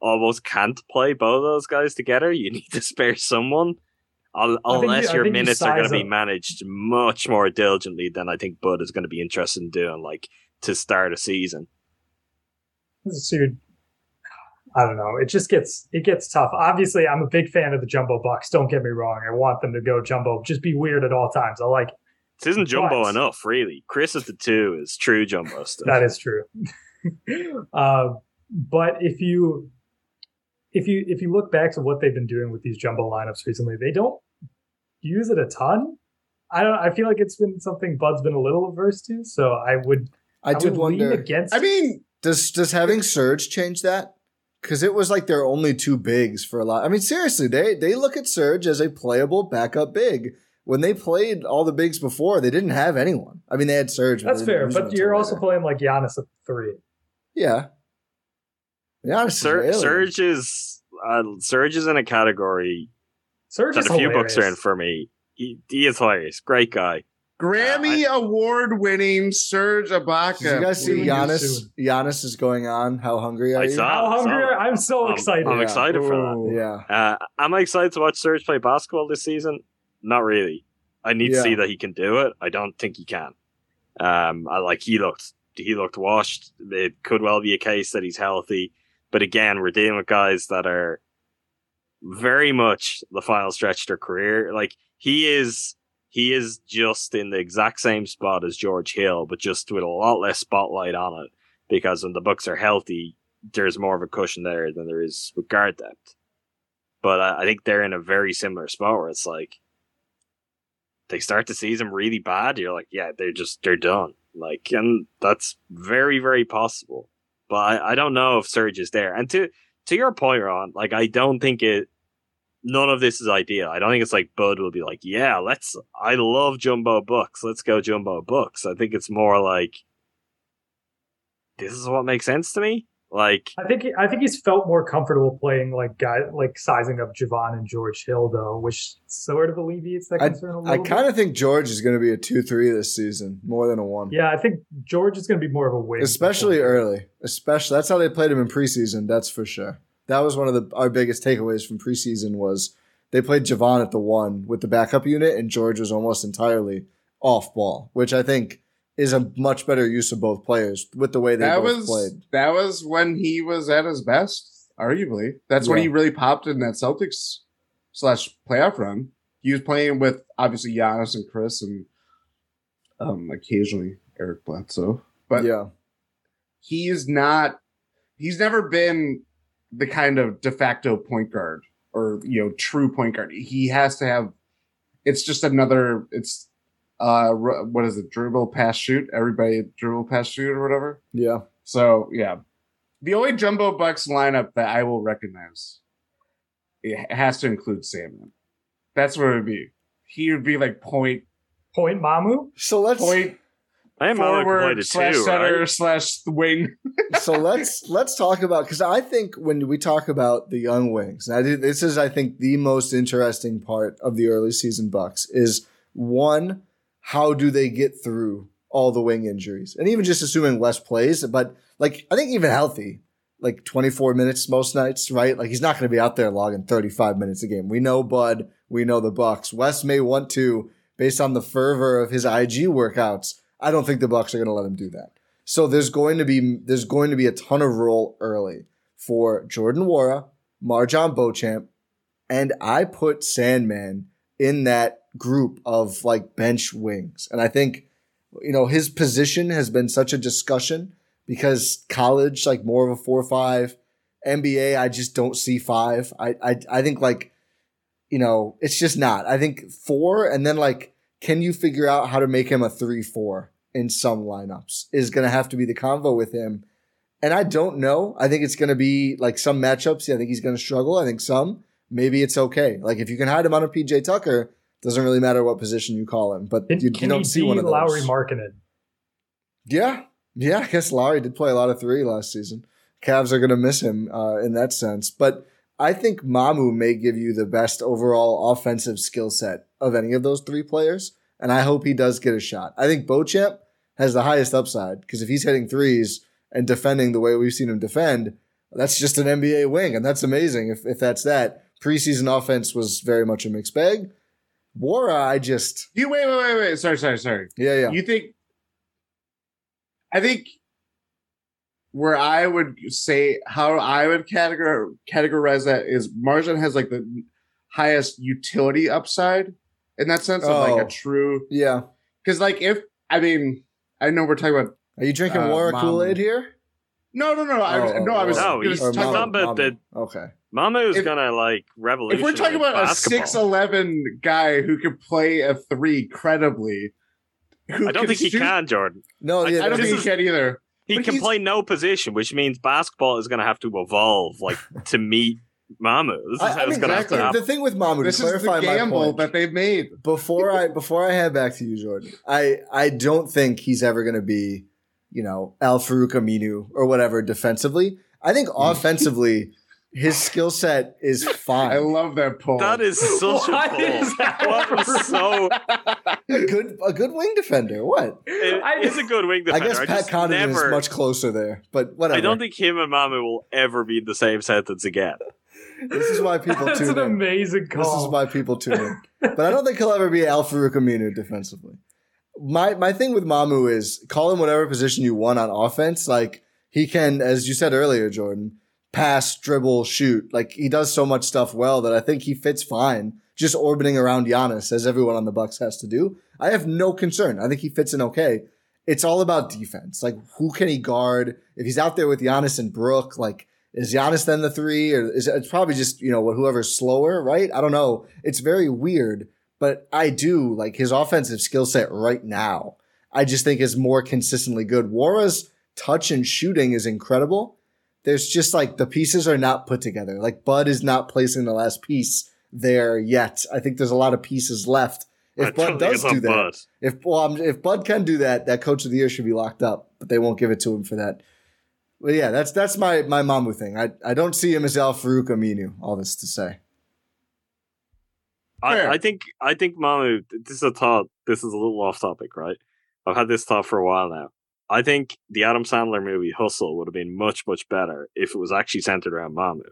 Speaker 3: almost can't play both of those guys together. You need to spare someone. Unless you, your minutes you are going to be managed much more diligently than I think Bud is going to be interested in doing, like to start a season.
Speaker 2: So you're, I don't know. It just gets it gets tough. Obviously, I'm a big fan of the jumbo bucks. Don't get me wrong. I want them to go jumbo. Just be weird at all times. I like.
Speaker 3: This isn't jumbo
Speaker 2: But-
Speaker 3: enough, really. Khris at the two is true jumbo stuff.
Speaker 2: That is true. uh, but if you if you if you look back to what they've been doing with these jumbo lineups recently, they don't use it a ton. I don't. I feel like it's been something Bud's been a little averse to. So I would.
Speaker 1: I, did
Speaker 2: would lean
Speaker 1: wonder.
Speaker 2: against.
Speaker 4: I mean,
Speaker 1: Does does having Serge change that? Because it was like their only two bigs for a lot. I mean, seriously, they they look at Serge as a playable backup big. When they played all the bigs before, they didn't have anyone. I mean, they had Serge.
Speaker 2: that's fair, but you're also
Speaker 1: later.
Speaker 2: playing like Giannis at three.
Speaker 1: yeah. Yeah, this is
Speaker 3: Sur-
Speaker 1: alien.
Speaker 3: Serge is uh, Serge is in a category
Speaker 2: Serge
Speaker 3: that
Speaker 2: is
Speaker 3: a few books are in for me. He, he is hilarious, great guy.
Speaker 4: Grammy award winning Serge Ibaka.
Speaker 1: Did you guys see Giannis? Giannis is going on. How hungry are
Speaker 3: I
Speaker 1: you?
Speaker 3: saw-
Speaker 2: How hungry?
Speaker 3: So-
Speaker 2: I'm so
Speaker 3: I'm-
Speaker 2: excited.
Speaker 3: I'm
Speaker 1: Yeah.
Speaker 3: excited for that.
Speaker 4: Ooh.
Speaker 1: Yeah.
Speaker 3: Uh, am I excited to watch Serge play basketball this season? Not really. I need
Speaker 1: Yeah.
Speaker 3: to see that he can do it. I don't think he can. Um, I like he looked he looked washed. It could well be a case that he's healthy, but again, we're dealing with guys that are very much the final stretch of their career. Like he is, he is just in the exact same spot as George Hill, but just with a lot less spotlight on it. Because when the Bucks are healthy, there's more of a cushion there than there is with guard depth. But I, I think they're in a very similar spot where it's like they start the season really bad. You're like, yeah, they're just they're done. Like, and that's very very possible. But I, I don't know if Serge is there. And to to your point, Ron, like I don't think it. None of this is ideal. I don't think it's like Bud will be like, yeah, let's. I love Jumbo Bucks. Let's go Jumbo Bucks. I think it's more like this is what makes sense to me. Like,
Speaker 2: I think I think he's felt more comfortable playing like guy like sizing up Jevon and George Hill though, which sort of alleviates that concern a little.
Speaker 1: I kind of think George is going to be a two-three this season, more than a one.
Speaker 2: yeah, I think George is going to be more of a win,
Speaker 1: especially early. Especially that's how they played him in preseason. That's for sure. That was one of the our biggest takeaways from preseason was they played Jevon at the one with the backup unit, and George was almost entirely off ball, which I think is a much better use of both players with the way they
Speaker 4: that
Speaker 1: both
Speaker 4: was
Speaker 1: played.
Speaker 4: that was when he was at his best, arguably. That's when he really popped in that Celtics slash playoff run. He was playing with obviously Giannis and Khris and um occasionally Eric Bledsoe. But
Speaker 1: yeah,
Speaker 4: he's not he's never been the kind of de facto point guard or you know true point guard he has to have it's just another it's uh what is it dribble pass shoot everybody dribble pass shoot or whatever
Speaker 1: yeah.
Speaker 4: so yeah the only jumbo bucks lineup that i will recognize it has to include Sandman. that's where it would be he would be like point
Speaker 2: point Mamu.
Speaker 1: So let's
Speaker 4: point
Speaker 3: I am not
Speaker 4: forward
Speaker 3: played it
Speaker 4: slash
Speaker 3: too,
Speaker 4: center
Speaker 3: right?
Speaker 4: slash wing
Speaker 1: so let's let's talk about because I think when we talk about the young wings, and I did, this is I think the most interesting part of the early season Bucks is one, how do they get through all the wing injuries, and even just assuming less plays, but like I think even healthy, like 24 minutes most nights, right? Like he's not going to be out there logging 35 minutes a game. We know Bud, we know the Bucks. Wes may want to based on the fervor of his IG workouts. I don't think the Bucks are going to let him do that. So there's going to be there's going to be a ton of role early for Jordan Nwora, MarJon Beauchamp, and I put Sandman in that group of like bench wings. And I think you know his position has been such a discussion because college like more of a four or five, NBA I just don't see five. I I I think like you know it's just not. I think four and then like can you figure out how to make him a three four in some lineups is going to have to be the convo with him. And I don't know. I think it's going to be like some matchups. Yeah, I think he's going to struggle. I think some maybe it's okay. Like if you can hide him on a PJ Tucker, doesn't really matter what position you call him. But you, you don't see one of those.
Speaker 2: Lauri Markkanen?
Speaker 1: Yeah, yeah. I guess Lauri did play a lot of three last season. Cavs are going to miss him uh, in that sense, but I think Mamu may give you the best overall offensive skill set of any of those three players, and I hope he does get a shot. I think Beauchamp has the highest upside because if he's hitting threes and defending the way we've seen him defend, that's just an NBA wing, and that's amazing. If if that's that preseason offense was very much a mixed bag. Nwora, I just
Speaker 4: you wait wait wait wait sorry sorry sorry
Speaker 1: yeah yeah
Speaker 4: You think? I think where I would say how I would categorize categorize that is MarJon has like the highest utility upside in that sense of like
Speaker 1: Oh.
Speaker 4: a true
Speaker 1: Yeah.
Speaker 4: because like if I mean I know we're talking about
Speaker 1: Are you drinking
Speaker 4: Uh,
Speaker 1: water
Speaker 4: Mom.
Speaker 1: Kool Aid here?
Speaker 4: no no no I was
Speaker 1: Oh,
Speaker 4: no I was
Speaker 3: No,
Speaker 4: gonna
Speaker 3: he's talking
Speaker 4: about,
Speaker 3: about the-
Speaker 1: Okay.
Speaker 3: Mamu's
Speaker 4: If-
Speaker 3: gonna like
Speaker 4: if we're talking about a
Speaker 3: basketball.
Speaker 4: six eleven guy who can play a three credibly. Who
Speaker 3: I don't think he can, Jordan.
Speaker 1: No, yeah,
Speaker 4: I don't think
Speaker 3: is-
Speaker 4: he can either.
Speaker 3: He
Speaker 4: But
Speaker 3: can
Speaker 4: he's-
Speaker 3: play no position, which means basketball is going to have to evolve, like to meet Mamu. This is
Speaker 1: I,
Speaker 3: how
Speaker 1: I
Speaker 3: it's
Speaker 1: mean,
Speaker 3: going to
Speaker 4: exactly.
Speaker 3: happen.
Speaker 1: the thing with Mamu,
Speaker 4: This
Speaker 1: to
Speaker 4: is the
Speaker 1: clarify my
Speaker 4: gamble
Speaker 1: point,
Speaker 4: that they've made.
Speaker 1: before I before I head back to you, Jordan, I I don't think he's ever going to be, you know, Al-Farouq Aminu or whatever defensively. I think offensively, his skill set is fine.
Speaker 4: I love that poll.
Speaker 3: That is such
Speaker 2: What
Speaker 3: a pull.
Speaker 2: is that?
Speaker 3: What was so?
Speaker 1: a good a good wing defender. What?
Speaker 3: It
Speaker 2: I-
Speaker 3: is a good wing defender.
Speaker 1: I guess Pat
Speaker 3: just
Speaker 1: Connaughton
Speaker 3: never.
Speaker 1: is much closer there, but whatever.
Speaker 3: I don't think him and Mamu will ever be in the same sentence again.
Speaker 1: this is why people
Speaker 2: That's
Speaker 1: tune
Speaker 2: an
Speaker 1: in.
Speaker 2: amazing
Speaker 1: This is why people tune in. But I don't think he'll ever be Al-Farouq Aminu defensively. My my thing with Mamu is call him whatever position you want on offense. Like he can, as you said earlier, Jordan, pass, dribble, shoot. Like he does so much stuff well that I think he fits fine. Just orbiting around Giannis, as everyone on the Bucks has to do. I have no concern. I think he fits in okay. It's all about defense. Like who can he guard? If he's out there with Giannis and Brook, like is Giannis then the three, or is it's probably just you know what whoever's slower, right? I don't know. It's very weird, but I do like his offensive skill set right now. I just think is more consistently good. Nwora's touch and shooting is incredible. There's just like the pieces are not put together. Like Bud is not placing the last piece there yet. I think there's a lot of pieces left.
Speaker 3: I
Speaker 1: If Bud
Speaker 3: don't
Speaker 1: does do that,
Speaker 3: Bud.
Speaker 1: if well, if Bud can do that, that coach of the year should be locked up, but they won't give it to him for that. But yeah, that's that's my my Mamu thing. I I don't see him as Al-Farouq Aminu. All this to say,
Speaker 3: I, I think I think Mamu. This is a thought. This is a little off topic, right? I've had this thought for a while now. I think the Adam Sandler movie Hustle would have been much much better if it was actually centered around Mamu,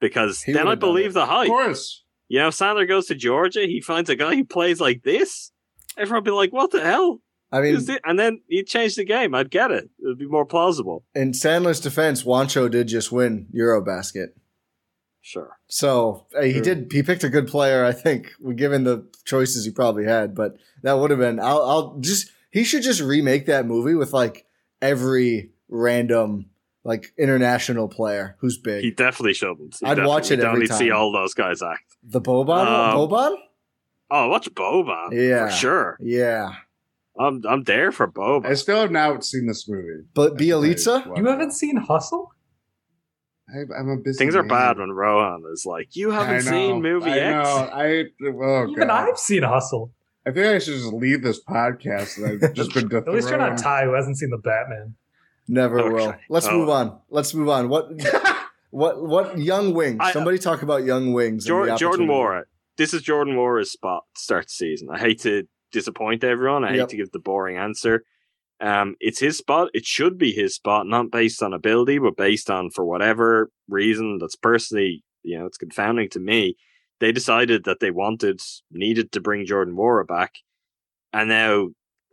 Speaker 3: because
Speaker 1: He
Speaker 3: then I believe the
Speaker 4: Of
Speaker 3: hype.
Speaker 4: course.
Speaker 3: You know, if Sandler goes to Georgia, he finds a guy who plays like this. Everyone be like, "What the hell?"
Speaker 1: I mean?
Speaker 3: And then he'd change the game. I'd get it. It would be more plausible.
Speaker 1: in Sandler's defense, Juancho did just win Eurobasket.
Speaker 3: Sure.
Speaker 1: So uh, he
Speaker 4: True.
Speaker 1: did. He picked a good player, I think, given the choices he probably had. But that would have been. I'll, I'll just. He should just remake that movie with like every random like international player who's big.
Speaker 3: He definitely shouldn't. He
Speaker 1: I'd
Speaker 3: definitely-
Speaker 1: watch it
Speaker 3: you don't
Speaker 1: every
Speaker 3: need to see all those guys act.
Speaker 1: the Boban.
Speaker 3: Um,
Speaker 1: Boban.
Speaker 3: Oh, watch Boban.
Speaker 1: Yeah.
Speaker 3: For sure.
Speaker 1: Yeah,
Speaker 3: I'm I'm there for Boban.
Speaker 4: I still have not seen this movie.
Speaker 1: but
Speaker 4: I should probably
Speaker 1: Bielitsa.
Speaker 2: you haven't seen Hustle?
Speaker 4: I, I'm a busy.
Speaker 3: Things are
Speaker 4: man.
Speaker 3: bad when Rohan is like, you haven't
Speaker 4: know,
Speaker 3: seen movie
Speaker 4: I
Speaker 3: X.
Speaker 4: know. I oh
Speaker 2: Even
Speaker 4: god.
Speaker 2: I've seen Hustle.
Speaker 4: I think I should just leave this podcast. And I've just been
Speaker 2: At least you're not Ti, who hasn't seen the Batman.
Speaker 1: Never
Speaker 3: Okay.
Speaker 1: will. Let's
Speaker 3: Oh.
Speaker 1: move on. Let's move on. What? What? What? Young wings.
Speaker 3: I-
Speaker 1: Somebody talk about young wings. and
Speaker 3: Jor-
Speaker 1: the
Speaker 3: Jordan
Speaker 1: opportunity.
Speaker 3: Moore. This is Jordan Nwora's spot to start the season. I hate to disappoint everyone. I hate
Speaker 1: Yep.
Speaker 3: to give the boring answer. Um, it's his spot. It should be his spot, not based on ability, but based on for whatever reason that's personally, you know, it's confounding to me. They decided that they wanted, needed to bring Jordan Nwora back, and now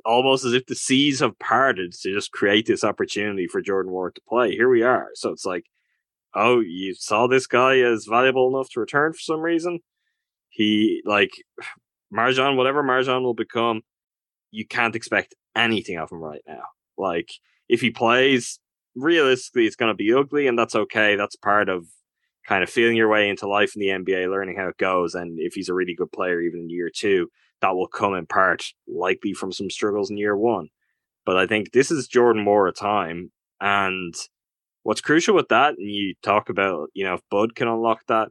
Speaker 3: almost as if the seas have parted to just create this opportunity for Jordan Nwora to play. Here we are. So it's like, oh, you saw this guy as valuable enough to return for some reason. He like MarJon, whatever MarJon will become, you can't expect anything of him right now. Like if he plays, realistically, it's going to be ugly, and that's okay. That's part of kind of feeling your way into life in the NBA, learning how it goes. And if he's a really good player, even in year two, that will come in part likely from some struggles in year one. But I think this is Jordan Nwora a time, and what's crucial with that, and you talk about, you know, if Bud can unlock that,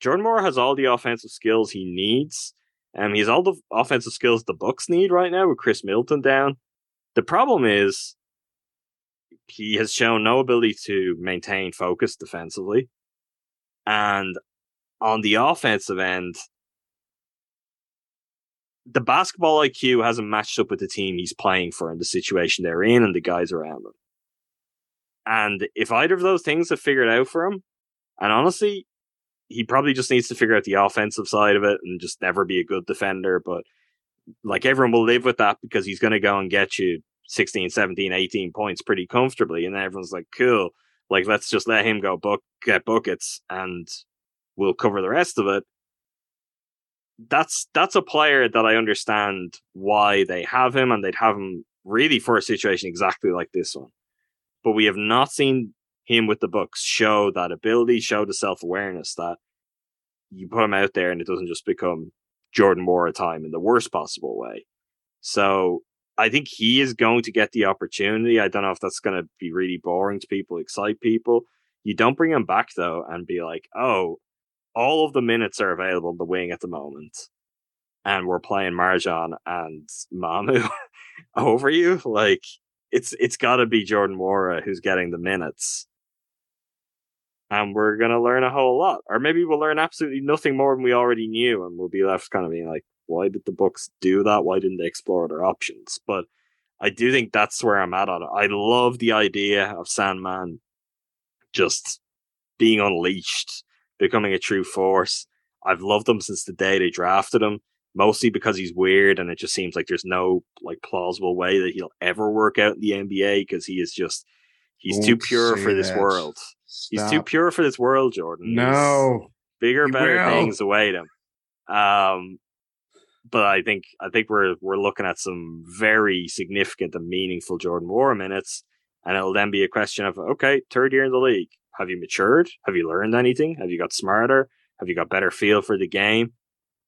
Speaker 3: Jordan Nwora has all the offensive skills he needs. Um, he has all the offensive skills the Bucks need right now with Khris Middleton down. The problem is he has shown no ability to maintain focus defensively. And on the offensive end, the basketball IQ hasn't matched up with the team he's playing for and the situation they're in and the guys around him. And if either of those things have figured out for him, and honestly, he probably just needs to figure out the offensive side of it and just never be a good defender. But like everyone will live with that because he's going to go and get you 16, 17, 18 points pretty comfortably. And then everyone's like, cool. Like, let's just let him go book, get buckets and we'll cover the rest of it. That's that's a player that I understand why they have him, and they'd have him really for a situation exactly like this one. But we have not seen him with the Bucks show that ability, show the self awareness that you put him out there and it doesn't just become Jordan Nwora time in the worst possible way. So I think he is going to get the opportunity. I don't know if that's going to be really boring to people, excite people. You don't bring him back though and be like, oh, all of the minutes are available in the wing at the moment, and we're playing MarJon and Mamu over you. Like it's it's got to be Jordan Nwora who's getting the minutes and we're gonna learn a whole lot, or maybe we'll learn absolutely nothing more than we already knew, and we'll be left kind of being like, why did the Bucks do that? Why didn't they explore other options? But I do think that's where I'm at on it. I love the idea of Sandman just being unleashed, becoming a true force. I've loved him since the day they drafted him, mostly because he's weird and it just seems like there's no like plausible way that he'll ever work out in the NBA because he is just he's
Speaker 4: Don't
Speaker 3: too pure for this
Speaker 4: that.
Speaker 3: world. He's too pure for this world, Jordan.
Speaker 4: No.
Speaker 3: He's bigger, better things await him. Um, but I think I think we're we're looking at some very significant and meaningful Jordan Nwora minutes, and it'll then be a question of okay, third year in the league, have you matured? Have you learned anything? Have you got smarter? Have you got better feel for the game?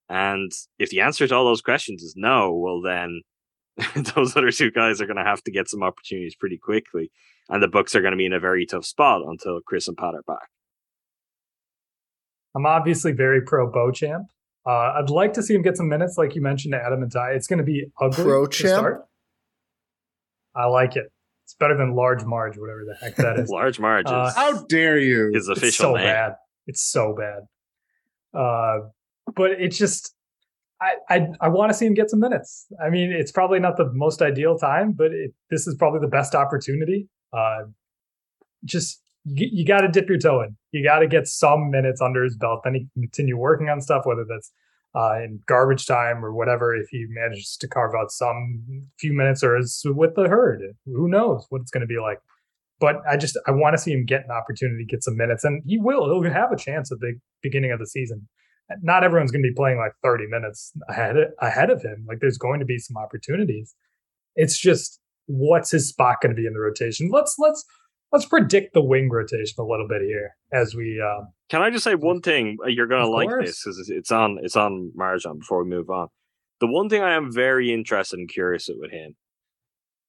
Speaker 3: And if the answer to all those questions is no, well then those other two guys are going to have to get some opportunities pretty quickly, and the Bucks are going to be in a very tough spot until Khris and Pat are back.
Speaker 2: I'm obviously very pro Beauchamp. Uh, I'd like to see him get some minutes, like you mentioned, to Adam and Ti. It's going to be ugly
Speaker 1: Pro
Speaker 2: to
Speaker 1: champ?
Speaker 2: start. I like it. It's better than Large Marge, whatever the heck that is.
Speaker 3: Large margins.
Speaker 2: Uh,
Speaker 4: How dare you?
Speaker 3: his official
Speaker 2: it's
Speaker 3: official
Speaker 2: so
Speaker 3: name.
Speaker 2: bad. It's so bad. Uh, but it's just, I I, I want to see him get some minutes. I mean, it's probably not the most ideal time, but it, this is probably the best opportunity. Uh, just you, got to dip your toe in. You got to get some minutes under his belt. Then he can continue working on stuff, whether that's uh, in garbage time or whatever. If he manages to carve out some few minutes or is with the herd, who knows what it's going to be like but I just I want to see him get an opportunity, get some minutes, and he will. He'll have a chance at the beginning of the season. Not everyone's going to be playing like 30 minutes ahead ahead of him. Like there's going to be some opportunities. It's just what's his spot going to be in the rotation? Let's let's let's predict the wing rotation a little bit here as we. Um,
Speaker 3: Can I just say one thing? Uh, You're gonna like
Speaker 2: course.
Speaker 3: this because it's on it's on MarJon. Before we move on, the one thing I am very interested and curious with him,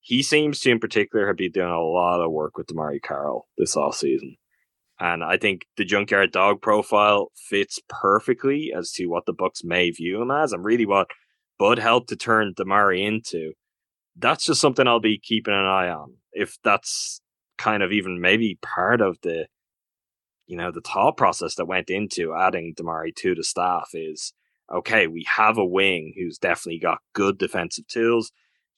Speaker 3: he seems to in particular have been doing a lot of work with DeMarre Carroll this off season, and I think the Junkyard Dog profile fits perfectly as to what the Bucks may view him as, and really what Bud helped to turn DeMarre into. That's just something I'll be keeping an eye on. If that's kind of even maybe part of the you know, the thought process that went into adding DeMarre to the staff is okay, we have a wing who's definitely got good defensive tools,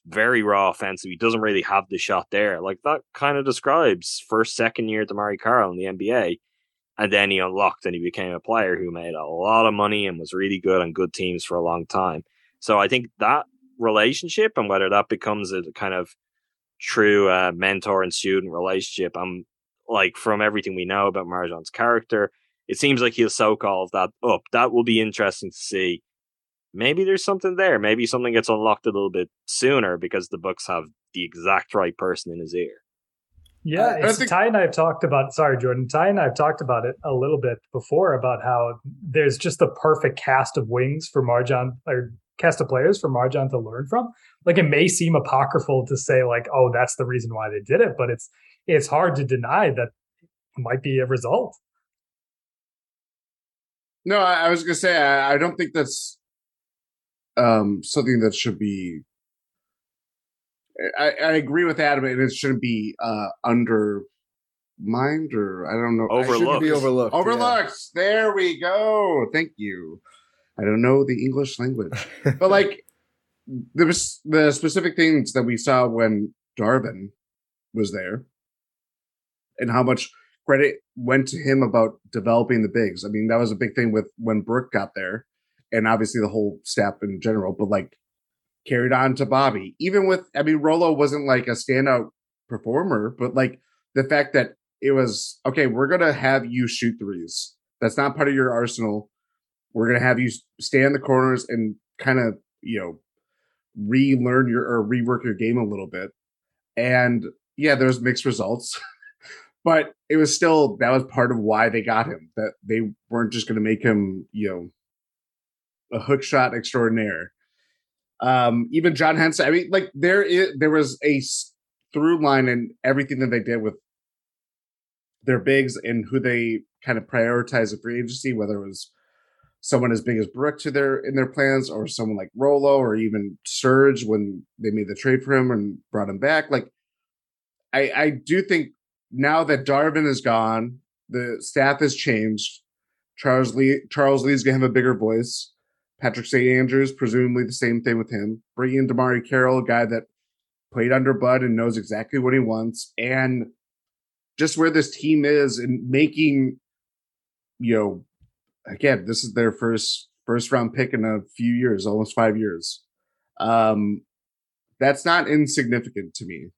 Speaker 3: very raw offensive. He doesn't really have the shot there. Like that kind of describes first, second year DeMarre Carroll in the NBA. And then he unlocked and he became a player who made a lot of money and was really good on good teams for a long time. So I think that relationship and whether that becomes a kind of true uh, mentor and student relationship, I'm like from everything we know about MarJon's character, it seems like he'll soak all of that up. That will be interesting to see. Maybe there's something there. Maybe something gets unlocked a little bit sooner because the Bucks have the exact right person in his ear.
Speaker 2: yeah,
Speaker 4: I- I
Speaker 2: it's,
Speaker 4: think-
Speaker 2: Ti and I have talked about. Sorry, Jordan. Ti and I have talked about it a little bit before about how there's just the perfect cast of wings for MarJon or cast of players for MarJon to learn from. Like it may seem apocryphal to say like, oh, that's the reason why they did it, but it's it's hard to deny that it might be a result.
Speaker 4: No, I, I was gonna say I, I don't think that's um something that should be. I, I agree with Adam, and it shouldn't be uh undermined or I don't know.
Speaker 3: Over-
Speaker 1: Shouldn't be
Speaker 3: Overlooked.
Speaker 1: overlooked. yeah.
Speaker 4: Overlooked. There we go. Thank you. I don't know the English language, but like there was the specific things that we saw when Darvin was there, and how much credit went to him about developing the bigs. I mean, that was a big thing with when Brook got there, and obviously the whole staff in general. But like, carried on to Bobby. Even with, I mean, Rolo wasn't like a standout performer, but like the fact that it was okay, we're gonna have you shoot threes. That's not part of your arsenal. We're gonna have you stay in the corners and kind of you know relearn your or rework your game a little bit. And yeah, there's mixed results, but it was still that was part of why they got him. That they weren't just gonna make him you know a hook shot extraordinaire. Um, even John Henson. I mean, like there is there was a through line in everything that they did with their bigs and who they kind of prioritize a free agency, whether it was someone as big as Brook to their in their plans, or someone like Rolo, or even Serge when they made the trade for him and brought him back. Like, I I do think now that Darvin is gone, the staff has changed. Charles Lee Charles Lee's gonna have a bigger voice. Patrick St. Andrews, presumably the same thing with him. Bring in DeMarre Carroll, a guy that played under Bud and knows exactly what he wants. And just where this team is and making, you know, again, this is their first first round pick in a few years, almost five years. Um, that's not insignificant to me.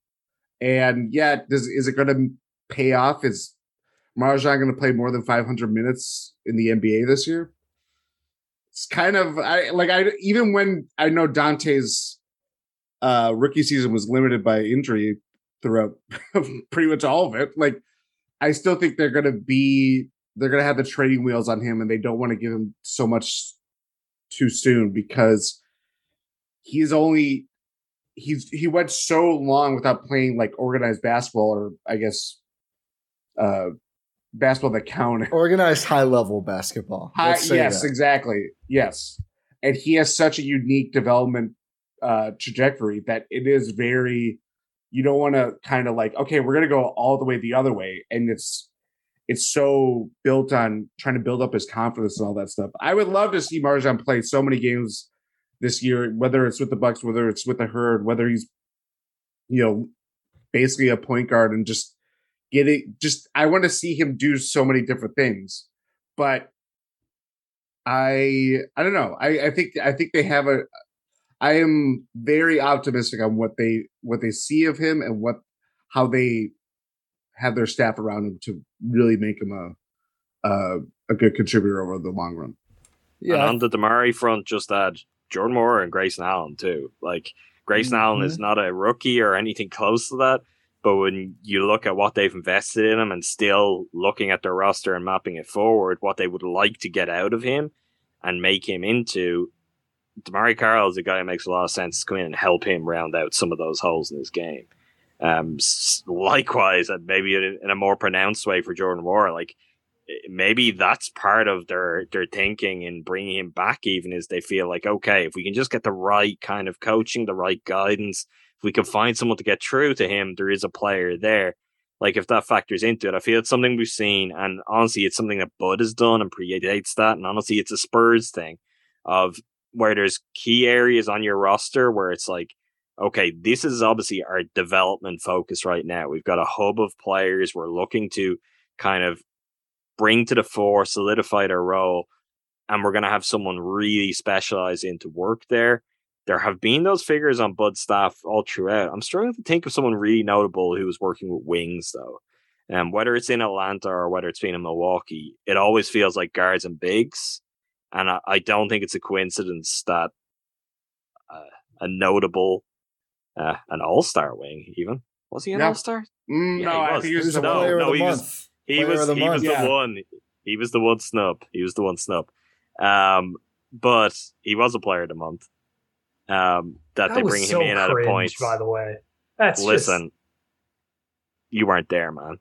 Speaker 4: And yet, does is it going to pay off? Is MarJon going to play more than 500 minutes in the NBA this year? It's kind of I like I even when I know Donte's uh rookie season was limited by injury throughout pretty much all of it. Like, I still think they're going to be they're going to have the trading wheels on him, and they don't want to give him so much too soon because he's only he's he went so long without playing like organized basketball or I guess uh basketball that counted
Speaker 1: organized high level basketball.
Speaker 4: High, yes,
Speaker 1: that.
Speaker 4: exactly. Yes, and he has such a unique development uh trajectory that it is very you don't want to kind of like okay we're going to go all the way the other way and it's it's so built on trying to build up his confidence and all that stuff. I would love to see MarJon play so many games this year whether it's with the bucks whether it's with the herd whether he's you know basically a point guard and just get it just i want to see him do so many different things. But i i don't know. I i think i think they have a I am very optimistic on what they what they see of him and what how they have their staff around him to really make him a a, a good contributor over the long run.
Speaker 3: Yeah, and on the DeMarre front, just add Jordan Nwora and Grayson Allen too. Like Grayson mm-hmm. Allen is not a rookie or anything close to that, but when you look at what they've invested in him and still looking at their roster and mapping it forward, what they would like to get out of him and make him into, DeMarre Carroll is a guy who makes a lot of sense to come in and help him round out some of those holes in his game. Um, likewise, and maybe in, a more pronounced way for Jordan Nwora, like maybe that's part of their their thinking in bringing him back. Even as they feel like, okay, if we can just get the right kind of coaching, the right guidance, if we can find someone to get through to him, there is a player there. Like if that factors into it, I feel it's something we've seen, and honestly, it's something that Bud has done and predates that. And honestly, it's a Spurs thing of where there's key areas on your roster where it's like, okay, this is obviously our development focus right now. We've got a hub of players we're looking to kind of bring to the fore, solidify their role, and we're going to have someone really specialized into work there. There have been those figures on Bud staff all throughout. I'm struggling to think of someone really notable who was working with wings though. And um, whether it's in Atlanta or whether it's been in Milwaukee, it always feels like guards and bigs and I, I don't think it's a coincidence that uh, a notable, uh, an all star wing, even was he an all star?
Speaker 4: Mm, yeah, no, I think he was,
Speaker 1: he was the no, no, he was
Speaker 3: he player was, he was yeah. the one. He was the one snub. He was the one snub. Um, but he was a player of the month. Um, that, that they bring him in cringe, at a point.
Speaker 2: By the way, that's
Speaker 3: listen.
Speaker 2: Just...
Speaker 3: You weren't there, man.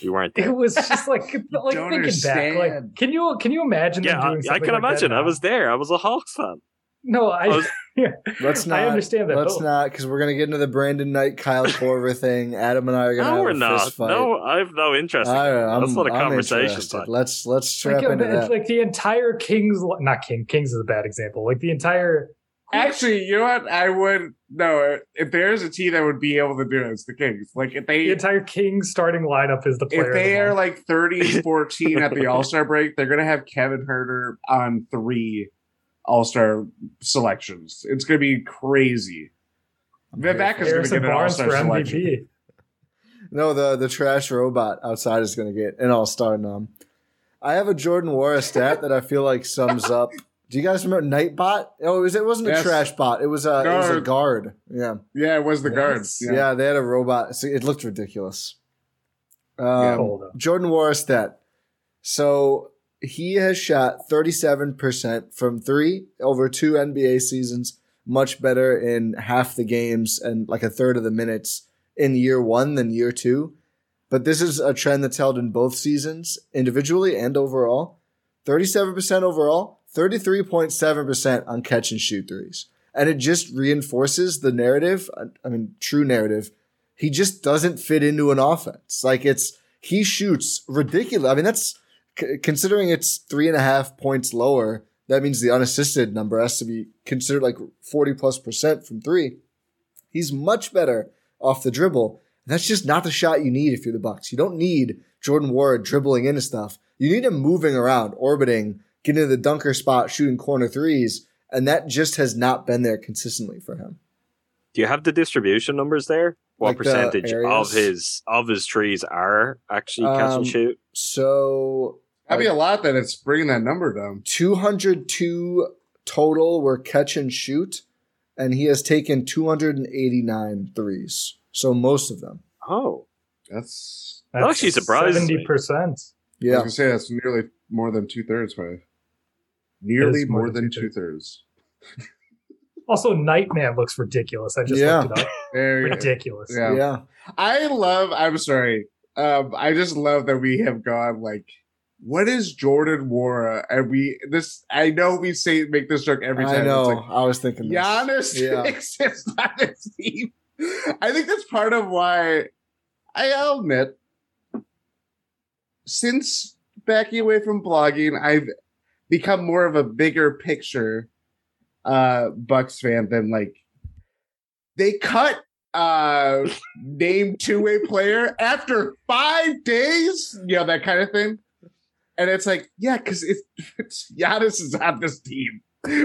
Speaker 3: You weren't there.
Speaker 2: It was just like like thinking understand. back. Like, can you can you imagine?
Speaker 3: Yeah, I, I can
Speaker 2: like
Speaker 3: imagine. I was there. I was a Hawks fan.
Speaker 2: No, I. I was, yeah,
Speaker 1: let's not.
Speaker 2: I understand that.
Speaker 1: Let's not because we're gonna get into the Brandon Knight, Kyle Korver thing. Adam and I are gonna no, have we're a
Speaker 3: not.
Speaker 1: fist fight.
Speaker 3: No, I have no interest. In I, That's not a I'm conversation.
Speaker 1: Let's let's strap
Speaker 2: like,
Speaker 1: into that.
Speaker 2: Like the entire Kings, not King. Kings is a bad example. Like the entire
Speaker 4: Actually, you know what? I would no. If there's a team that would be able to do it, it's the Kings. Like if they
Speaker 2: the entire Kings starting lineup is the player.
Speaker 4: If they are like 30 14 at the All Star break, they're gonna have Kevin Huerter on three All Star selections. It's going to be crazy. Vivek is going to get an All Star selection.
Speaker 2: MVP.
Speaker 1: No, the the trash robot outside is going to get an all star nom. I have a Jordan Nwora stat that I feel like sums up. Do you guys remember Nightbot? Oh, it was it wasn't a trash bot. It was a it was a
Speaker 4: Guard.
Speaker 1: guard. Yeah.
Speaker 4: Yeah, it was the
Speaker 2: Yes.
Speaker 4: guards.
Speaker 1: yeah,
Speaker 4: Yeah.
Speaker 1: They had a robot. So it looked ridiculous.
Speaker 4: Yeah.
Speaker 1: Um,
Speaker 2: Hold on.
Speaker 1: Jordan Nwora stat. So he has shot 37% from three over two NBA seasons, much better in half the games and like a third of the minutes in year one than year two. But this is a trend that's held in both seasons, individually and overall. 37% overall, 33.7% on catch and shoot threes. And it just reinforces the narrative. Uh, I mean, true narrative. He just doesn't fit into an offense. Like it's, he shoots ridiculous. I mean, that's c- considering it's three and a half points lower. That means the unassisted number has to be considered like 40 plus percent from three. He's much better off the dribble. That's just not the shot you need if you're the Bucks. You don't need Jordan Nwora dribbling into stuff. You need him moving around, orbiting, getting to the dunker spot, shooting corner threes, and that just has not been there consistently for him.
Speaker 3: Do you have the distribution numbers there? What
Speaker 1: Like the
Speaker 3: percentage of his of his trees are actually catch
Speaker 1: Um,
Speaker 3: and shoot?
Speaker 1: So
Speaker 4: That'd be a lot that it's bringing that number down.
Speaker 1: 202 total were catch and shoot, and he has taken 289 threes. So most of them.
Speaker 3: Oh,
Speaker 4: That's
Speaker 3: That actually surprises me.
Speaker 2: Seventy percent. Yeah.
Speaker 4: I was
Speaker 1: Yeah.
Speaker 4: gonna say that's nearly more than two thirds, probably. Nearly
Speaker 2: more
Speaker 4: more
Speaker 2: than
Speaker 4: than two
Speaker 2: two-thirds. Also, Nightman looks ridiculous. I just
Speaker 1: Yeah.
Speaker 2: looked it up.
Speaker 4: There.
Speaker 2: Ridiculous.
Speaker 4: Yeah.
Speaker 1: Yeah.
Speaker 4: I love. I'm sorry. Um, I just love that we have gone like, what is Jordan Nwora? And we this. I know we say make this joke every time.
Speaker 1: I know.
Speaker 4: Like,
Speaker 1: I was thinking this.
Speaker 4: Giannis
Speaker 1: Yeah.
Speaker 4: exists on this team. I think that's part of why I'll admit, since backing away from blogging, I've become more of a bigger picture uh Bucks fan than like they cut uh name two-way player after five days, you know, that kind of thing. And it's like, yeah, because if it's Giannis is on this team,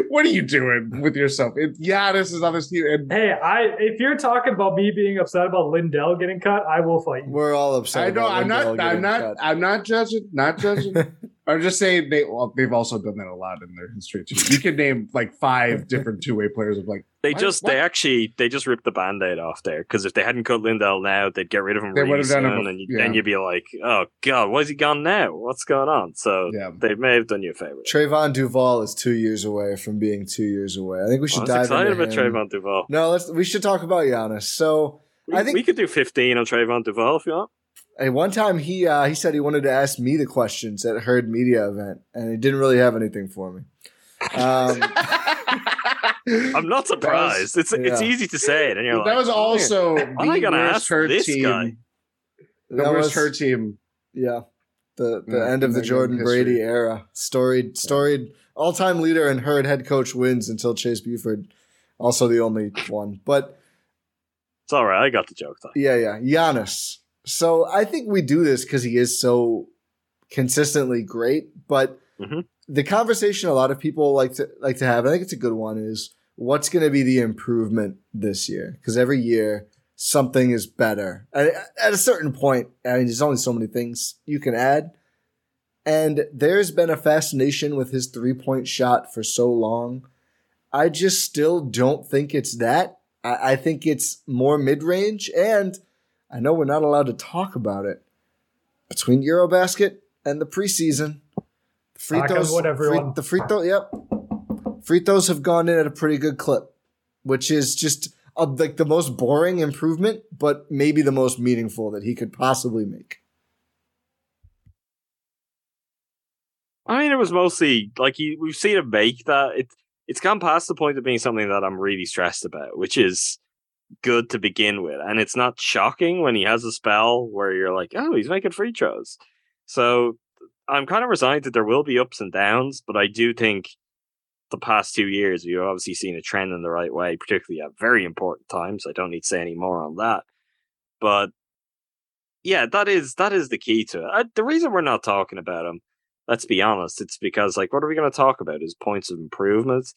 Speaker 4: what are you doing with yourself? If Giannis is on this team, and
Speaker 2: Hey, I if you're talking about me being upset about Lindell getting cut, I will fight you.
Speaker 1: We're all upset.
Speaker 4: I know
Speaker 1: about
Speaker 4: I'm
Speaker 1: Lindell
Speaker 4: not, I'm not,
Speaker 1: cut.
Speaker 4: I'm not judging, not judging. I'm just saying they, well, they've also done that a lot in their history too. You can name like five different two-way players of like
Speaker 3: they
Speaker 4: Why-
Speaker 3: just
Speaker 4: what?
Speaker 3: they actually they just ripped the band-aid off there because if they hadn't cut Lindell now, they'd get rid of him
Speaker 4: They
Speaker 3: really
Speaker 4: would've done
Speaker 3: soon,
Speaker 4: it bef-
Speaker 3: and you,
Speaker 4: yeah.
Speaker 3: then you'd be like, oh god, why is he gone now? What's going on? So
Speaker 4: yeah.
Speaker 3: they may have done you a favor.
Speaker 1: Trevon Duval is two years away from being two years away. I think we
Speaker 3: I
Speaker 1: should
Speaker 3: was
Speaker 1: dive
Speaker 3: excited
Speaker 1: into
Speaker 3: about
Speaker 1: him.
Speaker 3: Trevon Duval.
Speaker 1: No, let's. We should talk about Giannis. So,
Speaker 3: We,
Speaker 1: I think-
Speaker 3: we could do 15 on Trevon Duval if you want.
Speaker 1: Hey, one time he uh, he said he wanted to ask me the questions at Herd Media event, and he didn't really have anything for me. Um,
Speaker 3: I'm not surprised. it's it's
Speaker 1: yeah.
Speaker 3: easy to say it, and you're
Speaker 4: that
Speaker 3: like,
Speaker 4: was also
Speaker 3: Why am I
Speaker 4: the
Speaker 3: gonna
Speaker 4: worst
Speaker 3: ask
Speaker 4: hurt
Speaker 3: this
Speaker 4: team.
Speaker 3: guy?
Speaker 4: The
Speaker 1: that
Speaker 4: worst
Speaker 1: was-
Speaker 4: hurt team.
Speaker 1: Yeah. The the
Speaker 4: Yeah,
Speaker 1: end of the
Speaker 4: in
Speaker 1: Jordan
Speaker 4: history.
Speaker 1: Brady era. Storied storied all time leader and Herd head coach wins until Chase Buford. Also the only one. But
Speaker 3: it's all right. I got the joke though.
Speaker 1: yeah, yeah. Giannis. So I think we do this because he is so consistently great. But
Speaker 3: Mhm.
Speaker 1: the conversation a lot of people like to like to have, I think it's a good one, is what's gonna be the improvement this year? Because every year something is better. And at a certain point, I mean, there's only so many things you can add. And there's been a fascination with his three point shot for so long. I just still don't think it's that. I, I think it's more mid range. And I know we're not allowed to talk about it. Between Eurobasket and the preseason, the free
Speaker 2: Talk
Speaker 1: throws, free- the free throw, yep. Free throws have gone in at a pretty good clip, which is just a, like the most boring improvement, but maybe the most meaningful that he could possibly make.
Speaker 3: I mean, it was mostly like he, we've seen him make that. It's it's gone past the point of being something that I'm really stressed about, which is good to begin with, and it's not shocking when he has a spell where you're like, oh, he's making free throws. So I'm kind of resigned that there will be ups and downs, but I do think the past two years we've obviously seen a trend in the right way, particularly at very important times. I don't need to say any more on that, but yeah, that is that is the key to it. Uh, the reason we're not talking about him let's be honest, it's because like what are we going to talk about? His points of improvement?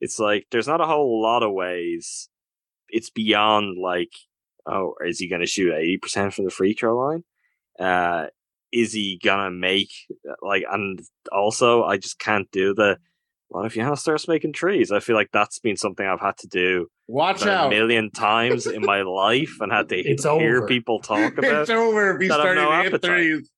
Speaker 3: It's like there's not a whole lot of ways. It's beyond like, oh, is he going to shoot eighty percent from the free throw line? Uh, is he gonna make like? And also, I just can't do the. What if Giannis starts making trees? I feel like that's been something I've had to do
Speaker 4: Watch
Speaker 3: about a million times in my life and had to
Speaker 2: It's
Speaker 3: hear
Speaker 2: over.
Speaker 3: people talk about.
Speaker 4: It's over if he started
Speaker 3: no
Speaker 4: to hit
Speaker 3: appetite.
Speaker 4: threes.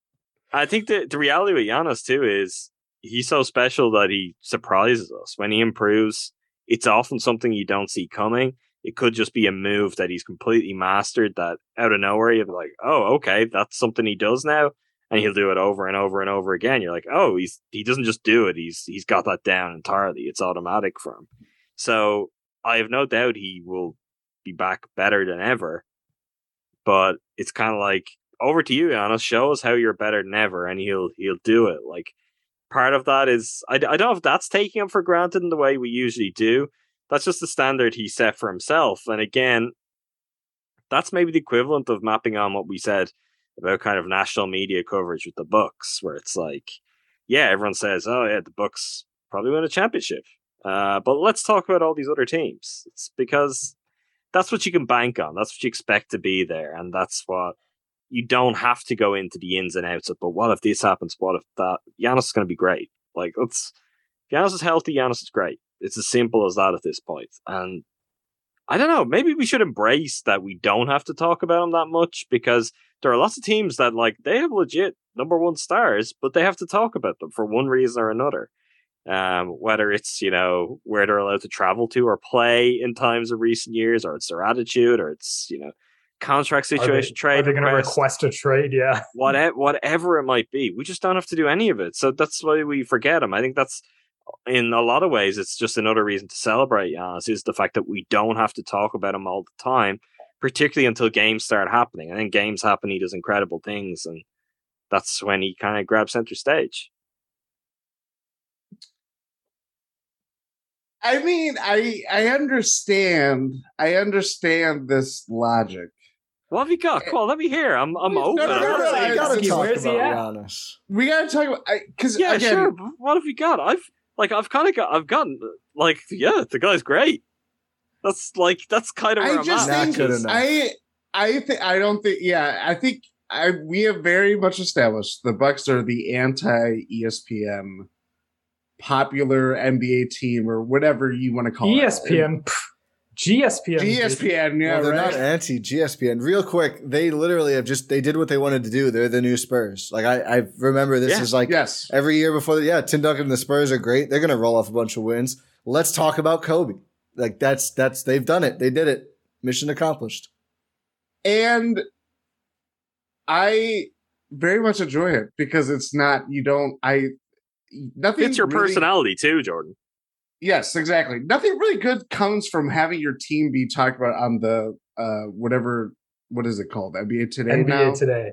Speaker 3: I think the the reality with Giannis too is he's so special that he surprises us. When he improves, it's often something you don't see coming. It could just be a move that he's completely mastered that out of nowhere you're like, oh, okay, that's something he does now. And he'll do it over and over and over again. You're like, oh, he's he doesn't just do it, he's he's got that down entirely. It's automatic for him. So I have no doubt he will be back better than ever. But it's kind of like over to you, Giannis. Show us how you're better than ever, and he'll he'll do it. Like part of that is I, I don't know if that's taking him for granted in the way we usually do. That's just the standard he set for himself. And again, that's maybe the equivalent of mapping on what we said about kind of national media coverage with the Bucks, where it's like, yeah, everyone says, oh yeah, the Bucks probably win a championship. Uh, but let's talk about all these other teams. It's because that's what you can bank on. That's what you expect to be there, and that's what you don't have to go into the ins and outs of. But what if this happens? What if that? Giannis is going to be great. Like let's. Giannis is healthy. Giannis is great. It's as simple as that at this point. And I don't know. Maybe we should embrace that we don't have to talk about them that much because there are lots of teams that like they have legit number one stars, but they have to talk about them for one reason or another. Um, whether it's you know where they're allowed to travel to or play in times of recent years, or it's their attitude, or it's you know contract
Speaker 2: Are they-
Speaker 3: situation, trade
Speaker 2: Are they going to request a trade? Yeah.
Speaker 3: whatever, whatever it might be. We just don't have to do any of it. So that's why we forget them. I think that's in a lot of ways, it's just another reason to celebrate Giannis is the fact that we don't have to talk about him all the time, particularly until games start happening. And then games happen, he does incredible things, and that's when he kind of grabs center stage.
Speaker 4: I mean, I I understand. I understand this logic.
Speaker 3: What have you got? Eh, Come on, let me hear. I'm I'm
Speaker 4: No,
Speaker 3: open.
Speaker 4: no,
Speaker 3: I'm
Speaker 4: no, no,
Speaker 1: You gotta talk
Speaker 2: where's
Speaker 1: about
Speaker 2: at?
Speaker 1: Giannis.
Speaker 4: We gotta talk about because
Speaker 3: Yeah,
Speaker 4: again,
Speaker 3: sure. What have you got? I've like I've kind of got I've gotten like yeah, the guy's great. That's like that's kind of where
Speaker 4: I
Speaker 3: am
Speaker 4: just
Speaker 3: at.
Speaker 1: Not
Speaker 4: think. I I think I don't think yeah I think I we have very much established the Bucks are the anti ESPN popular NBA team or whatever you want to call
Speaker 2: E
Speaker 4: it.
Speaker 2: ESPN, pff, GSPN,
Speaker 4: GSPN, yeah,
Speaker 1: well, they're
Speaker 4: right.
Speaker 1: not anti GSPN. Real quick, they literally have just they did what they wanted to do. They're the new Spurs. Like I, I remember this
Speaker 3: Yeah.
Speaker 1: is like
Speaker 4: yes,
Speaker 1: every year before. The, yeah, Tim Duncan and the Spurs are great. They're gonna roll off a bunch of wins. Let's talk about Kobe. Like that's that's they've done it. They did it. Mission accomplished.
Speaker 4: and I very much enjoy it because it's not you don't I nothing
Speaker 3: It's your
Speaker 4: really-
Speaker 3: personality too, Jordan.
Speaker 4: Yes, exactly. Nothing really good comes from having your team be talked about on the uh whatever what is it called NBA today
Speaker 2: NBA
Speaker 4: now.
Speaker 2: today.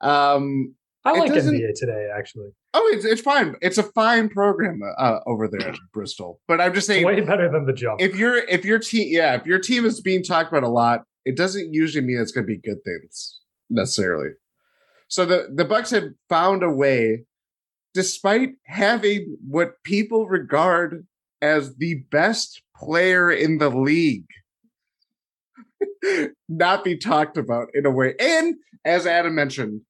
Speaker 4: Um,
Speaker 2: I like NBA today actually.
Speaker 4: oh, it's it's fine. It's a fine program uh, over there at Bristol. But I'm just
Speaker 2: It's
Speaker 4: saying,
Speaker 2: way better than the jump.
Speaker 4: if your if your team, yeah, if your team is being talked about a lot, it doesn't usually mean it's going to be good things necessarily. So the the Bucks have found a way, despite having what people regard as the best player in the league, not be talked about in a way. And as Adam mentioned,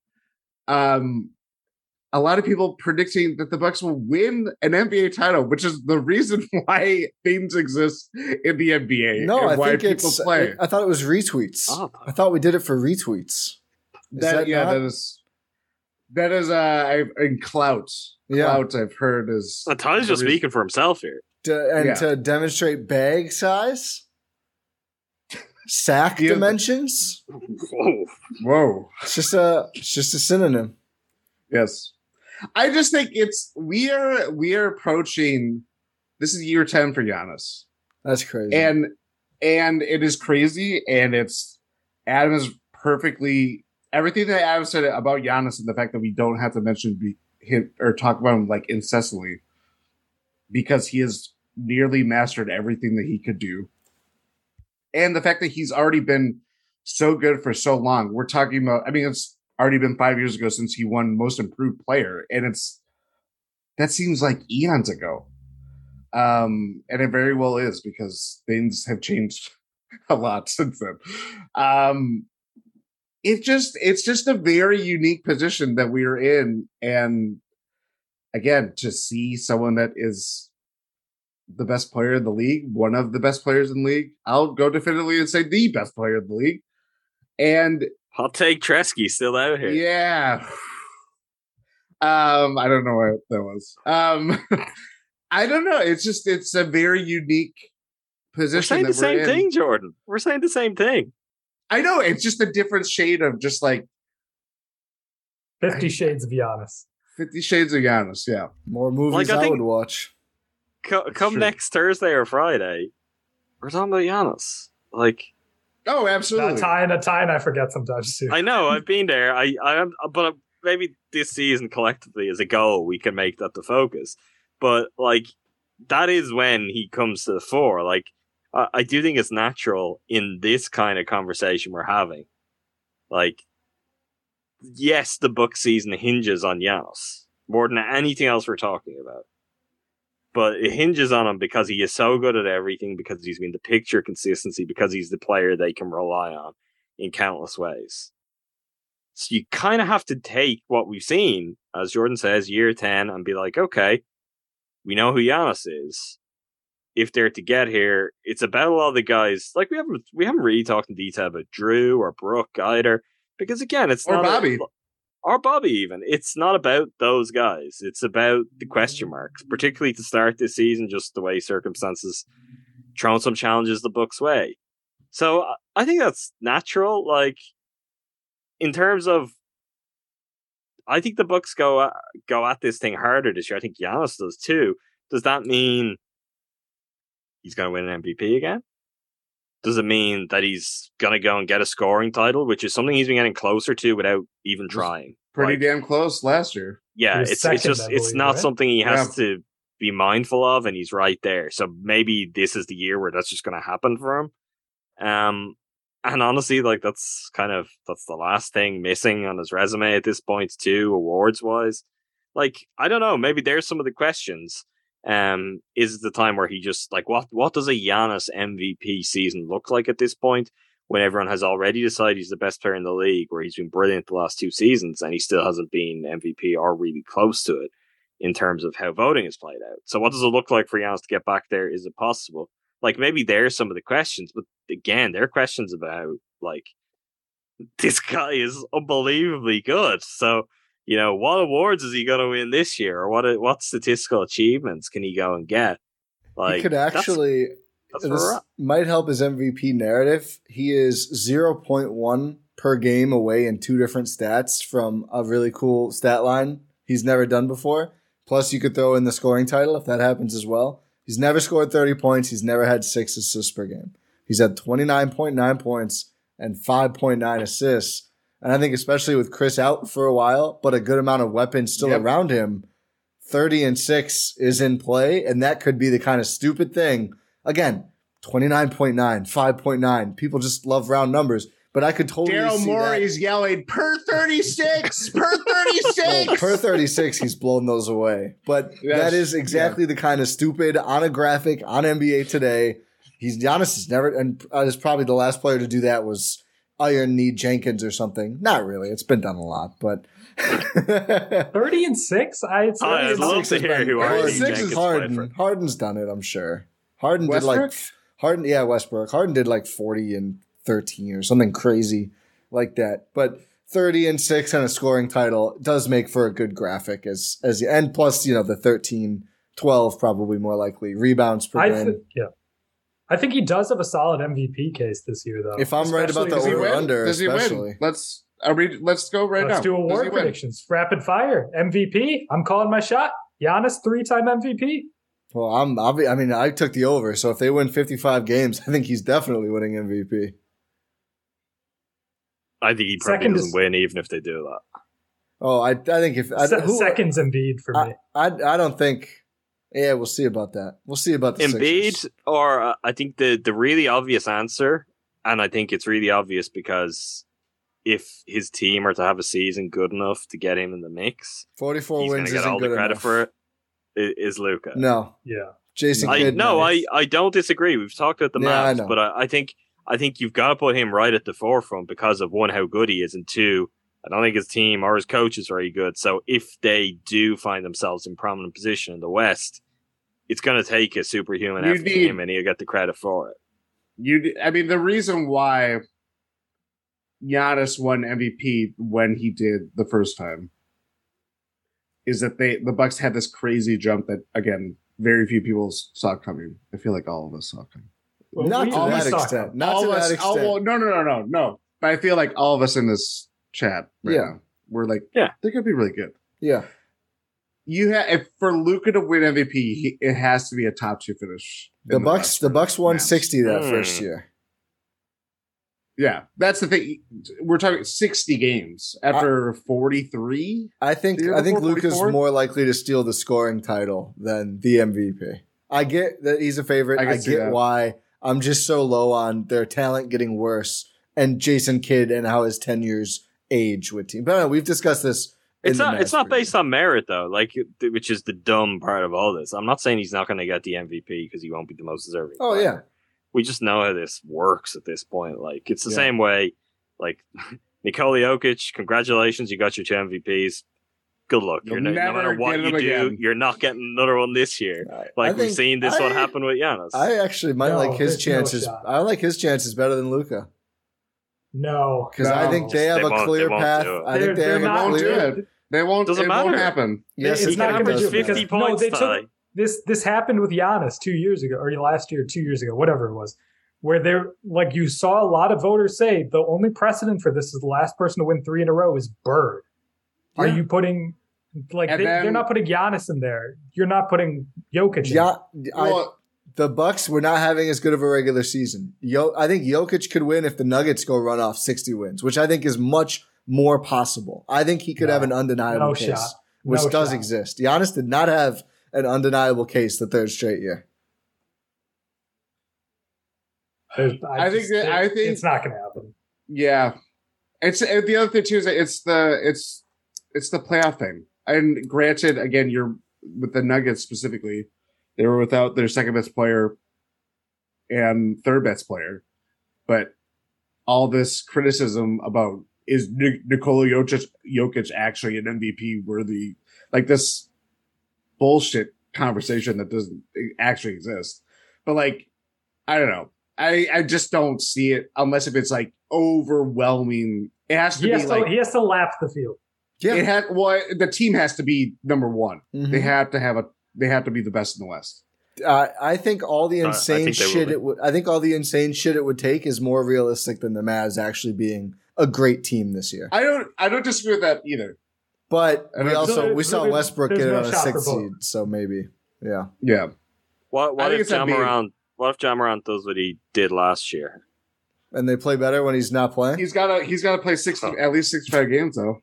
Speaker 4: um, a lot of people predicting that the Bucks will win an NBA title, which is the reason why things exist in the NBA.
Speaker 1: No,
Speaker 4: and
Speaker 1: I
Speaker 4: why
Speaker 1: think
Speaker 4: people
Speaker 1: it's.
Speaker 4: play.
Speaker 1: I thought it was retweets.
Speaker 3: Oh,
Speaker 1: I thought we did it for retweets. Is
Speaker 4: that,
Speaker 1: that
Speaker 4: yeah,
Speaker 1: not-
Speaker 4: that is that is uh I've in clout.
Speaker 1: Yeah.
Speaker 4: Clout I've heard is
Speaker 3: Uh, Tyler's just
Speaker 4: reason-
Speaker 3: speaking for himself here.
Speaker 1: To, and
Speaker 4: Yeah.
Speaker 1: to demonstrate bag size, sack
Speaker 4: Yeah.
Speaker 1: dimensions.
Speaker 3: Whoa.
Speaker 4: Whoa.
Speaker 1: It's just a. It's just a synonym.
Speaker 4: Yes. I just think it's we are we are approaching this is year 10 for Giannis.
Speaker 1: That's crazy.
Speaker 4: And and it is crazy and it's Adam is perfectly everything that Adam said about Giannis and the fact that we don't have to mention be, him or talk about him like incessantly because he has nearly mastered everything that he could do. And the fact that he's already been so good for so long. We're talking about I mean it's already been 5 years ago since he won most improved player and it's that seems like eons ago. Um, and it very well is because things have changed a lot since then. Um, it just it's just a very unique position that we are in, and again, to see someone that is the best player in the league, one of the best players in the league, I'll go definitively and say the best player in the league. And
Speaker 3: I'll take Treske still out here.
Speaker 4: Yeah. Um, I don't know what that was. Um, I don't know. It's just it's a very unique position.
Speaker 3: We're saying the same thing, Jordan. We're saying the same thing.
Speaker 4: I know. It's just a different shade of just like
Speaker 2: Fifty Shades of Giannis.
Speaker 4: Fifty Shades of Giannis. Yeah,
Speaker 1: more movies like, I, I would watch.
Speaker 3: Co- come next Thursday or Friday, we're talking about Giannis. Like,
Speaker 4: oh, absolutely.
Speaker 2: A tie and a tie, and I forget sometimes too.
Speaker 3: I know. I've been there. I, I, but maybe this season collectively as a goal, we can make that the focus. But like, that is when he comes to the fore. Like, I, I do think it's natural in this kind of conversation we're having. Like, yes, the book season hinges on Giannis more than anything else we're talking about. But it hinges on him because he is so good at everything, because he's been the picture consistency, because he's the player they can rely on in countless ways. So you kind of have to take what we've seen, as Jordan says, year 10, and be like, okay, we know who Giannis is if they're to get here, it's about a lot of the guys. Like we haven't we haven't really talked in detail about Jrue or Brook either, because again, it's
Speaker 4: or
Speaker 3: not
Speaker 4: Bobby
Speaker 3: a, or Bobby even. It's not about those guys. It's about the question marks, particularly to start this season, just the way circumstances thrown some challenges the book's way. So uh, I think that's natural. Like in terms of, I think the books go uh, go at this thing harder this year. I think Giannis does too. Does that mean? he's going to win an MVP again? Does it mean that he's going to go and get a scoring title, which is something he's been getting closer to without even trying?
Speaker 4: Pretty like, damn close last year.
Speaker 3: Yeah, it's second, it's just believe, it's not right? something he has yeah. to be mindful of, and he's right there. So maybe this is the year where that's just going to happen for him. Um, and honestly, like that's kind of that's the last thing missing on his resume at this point, too, awards wise. Like I don't know, maybe there's some of the questions um, is it the time where he just like what what does a Giannis MVP season look like at this point when everyone has already decided he's the best player in the league, where he's been brilliant the last two seasons and he still hasn't been MVP or really close to it in terms of how voting is played out. So what does it look like for Giannis to get back there? Is it possible? Like maybe there's some of the questions, but again, there are questions about like this guy is unbelievably good. So you know, what awards is he going to win this year, or what what statistical achievements can he go and get?
Speaker 1: Like, he could actually. That's, that's this might help his MVP narrative. He is zero point one per game away in two different stats from a really cool stat line he's never done before. Plus, you could throw in the scoring title if that happens as well. He's never scored 30 points. He's never had six assists per game. He's had 29.9 points and 5.9 assists and I think especially with Khris out for a while, but a good amount of weapons still yep. around him, 30 and 6 is in play. And that could be the kind of stupid thing. Again, 29.9, 5.9. People just love round numbers. But I could totally
Speaker 4: Daryl Morey's yelling per 36, per 36. well,
Speaker 1: per 36, he's blown those away. But yes, that is exactly yeah. the kind of stupid on a graphic on NBA today. He's Giannis is never, and uh, is probably the last player to do that was Iron Knee Jenkins or something. Not really. It's been done a lot, but
Speaker 2: thirty and six. I
Speaker 3: I'd love to hear who Iron Six is
Speaker 1: Harden. Harden's done it. I'm sure. Harden Westbrook? did like Harden. Yeah, Westbrook. Harden did like forty and thirteen or something crazy like that. But thirty and six and a scoring title does make for a good graphic as as and plus you know the 13, 12 probably more likely rebounds per game. Th-
Speaker 2: yeah. I think he does have a solid MVP case this year, though.
Speaker 1: If I'm right about the over under, does he especially.
Speaker 4: win? Let's are we, let's go right now.
Speaker 2: let's
Speaker 4: now.
Speaker 2: do award predictions. Win? Rapid fire MVP. I'm calling my shot. Giannis three time MVP.
Speaker 1: Well, I'm. I mean, I took the over. So if they win 55 games, I think he's definitely winning MVP.
Speaker 3: I think he probably Second doesn't is, win even if they do that.
Speaker 1: Oh, I, I think if
Speaker 2: I, who, seconds Embiid for
Speaker 1: me. I, I, I don't think yeah, we'll see about that. We'll see about the
Speaker 3: Embiid,
Speaker 1: Sixers.
Speaker 3: or uh, I think the the really obvious answer, and I think it's really obvious because if his team are to have a season good enough to get him in the mix,
Speaker 1: forty four wins, get all the credit enough.
Speaker 3: for it. is, is Luka.
Speaker 1: No,
Speaker 2: Yeah.
Speaker 1: Jason
Speaker 3: I
Speaker 1: Kidd.
Speaker 3: no, I, I don't disagree. We've talked about the
Speaker 1: Yeah, I
Speaker 3: but I, I think I think you've got to put him right at the forefront because of one, how good he is, and two, I don't think his team or his coach is very good. So if they do find themselves in prominent position in the West, it's going to take a superhuman
Speaker 4: You
Speaker 3: effort
Speaker 4: need-
Speaker 3: him, and he'll get the credit for it.
Speaker 4: You, I mean, the reason why Giannis won MVP when he did the first time is that they the Bucks had this crazy jump that again very few people saw coming. I feel like all of us saw coming.
Speaker 2: Well,
Speaker 1: Not
Speaker 2: we-
Speaker 1: to that extent.
Speaker 2: him.
Speaker 1: Not
Speaker 4: all
Speaker 1: to
Speaker 4: of
Speaker 1: that
Speaker 4: us, oh,
Speaker 1: extent.
Speaker 4: oh, well, no, no, no, no, no. But I feel like all of us in this chat, right
Speaker 1: Yeah.
Speaker 4: now, we're like,
Speaker 3: Yeah.
Speaker 4: they're gonna be really good.
Speaker 1: yeah,
Speaker 4: You have if for Luka to win MVP, he, it has to be a top two finish.
Speaker 1: the Bucks.
Speaker 4: West
Speaker 1: The Bucks won
Speaker 4: Mavs.
Speaker 1: sixty that
Speaker 3: Hmm.
Speaker 1: first year.
Speaker 4: Yeah, that's the thing. We're talking sixty games after forty three.
Speaker 1: I think. I think
Speaker 4: before Luka's
Speaker 1: more likely to steal the scoring title than the MVP. I get that he's a favorite.
Speaker 4: I
Speaker 1: I, get
Speaker 4: that.
Speaker 1: why. I'm just so low on their talent getting worse and Jason Kidd and how his ten years age with team. But anyway, we've discussed this. In
Speaker 3: It's not. It's not based on merit though, like which is the dumb part of all this. I'm not saying he's not going to get the MVP because he won't be the most deserving.
Speaker 1: Oh
Speaker 3: player.
Speaker 1: yeah,
Speaker 3: we just know how this works at this point. Like it's the
Speaker 1: Yeah.
Speaker 3: same way. Like Nikola Jokic, congratulations, you got your two MVPs. Good luck.
Speaker 4: You'll
Speaker 3: You're no, no matter what you do,
Speaker 4: again.
Speaker 3: you're not getting another one this year.
Speaker 1: I-
Speaker 3: Like
Speaker 1: I
Speaker 3: we've seen this one happen with Giannis.
Speaker 1: I actually might
Speaker 2: No,
Speaker 1: like his
Speaker 2: there's no
Speaker 1: chances. I like his chances better than Luka
Speaker 2: No.
Speaker 1: because I think they have
Speaker 3: They
Speaker 1: a clear
Speaker 3: they
Speaker 1: path.
Speaker 3: do it.
Speaker 1: I
Speaker 2: They're-
Speaker 1: think they have a
Speaker 2: not
Speaker 4: do
Speaker 1: clear.
Speaker 4: it. They won't.
Speaker 3: Doesn't
Speaker 4: it won't happen.
Speaker 1: Yes,
Speaker 2: It's
Speaker 1: it
Speaker 2: not
Speaker 1: can,
Speaker 2: gonna do because-
Speaker 3: 50
Speaker 2: no,
Speaker 3: points.
Speaker 2: they took- this this happened with Giannis two years ago, or last year, two years ago, whatever it was, where they're like you saw a lot of voters say the only precedent for this is the last person to win three in a row is Bird. Are you putting like
Speaker 4: And
Speaker 2: they,
Speaker 4: then-
Speaker 2: they're not putting Giannis in there? You're not putting Jokic. In
Speaker 1: Yeah, I,
Speaker 4: Well,
Speaker 1: the Bucks were not having as good of a regular season. Yo, I think Jokic could win if the Nuggets go run off 60 wins, which I think is much more possible. I think he could
Speaker 2: No.
Speaker 1: have an undeniable
Speaker 2: No
Speaker 1: case,
Speaker 2: shot.
Speaker 1: which
Speaker 2: No
Speaker 1: does
Speaker 2: shot.
Speaker 1: exist. Giannis did not have an undeniable case the third straight year.
Speaker 2: There's-
Speaker 4: I think
Speaker 2: just-
Speaker 4: that- I think-
Speaker 2: it's not going to happen.
Speaker 4: yeah. It's uh, the other thing too is that it's the it's it's the playoff thing. And granted, again, you're with the Nuggets specifically, they were without their second best player and third best player, but all this criticism about is Nik- Nikola Jokic, Jokic actually an MVP worthy? Like this bullshit conversation that doesn't actually exist. But like, I don't know. I I just don't see it unless if it's like overwhelming. It has to
Speaker 2: He
Speaker 4: be
Speaker 2: has to,
Speaker 4: like
Speaker 2: he has to lap the field.
Speaker 1: Yeah.
Speaker 4: it had. Well, the team has to be number one.
Speaker 1: Mhm.
Speaker 4: They have to have a. They have to be the best in the West.
Speaker 1: I I think all the
Speaker 3: I- I
Speaker 1: insane
Speaker 3: think they will
Speaker 1: shit it would. I think all the insane shit it would take is more realistic than the Mavs actually being a great team this year.
Speaker 4: I don't. I don't disagree with that either.
Speaker 1: But
Speaker 4: And
Speaker 1: we
Speaker 4: it's-
Speaker 1: also we saw Westbrook get it
Speaker 2: no
Speaker 1: on a
Speaker 2: shot
Speaker 1: sixth seed, so maybe yeah.
Speaker 4: Yeah.
Speaker 3: what what if
Speaker 4: it's a big-
Speaker 3: Ja Morant? What if Ja Morant does what he did last year?
Speaker 1: And they play better when he's not playing.
Speaker 4: He's got to. He's got to play six.
Speaker 3: Oh.
Speaker 4: At least six five games though.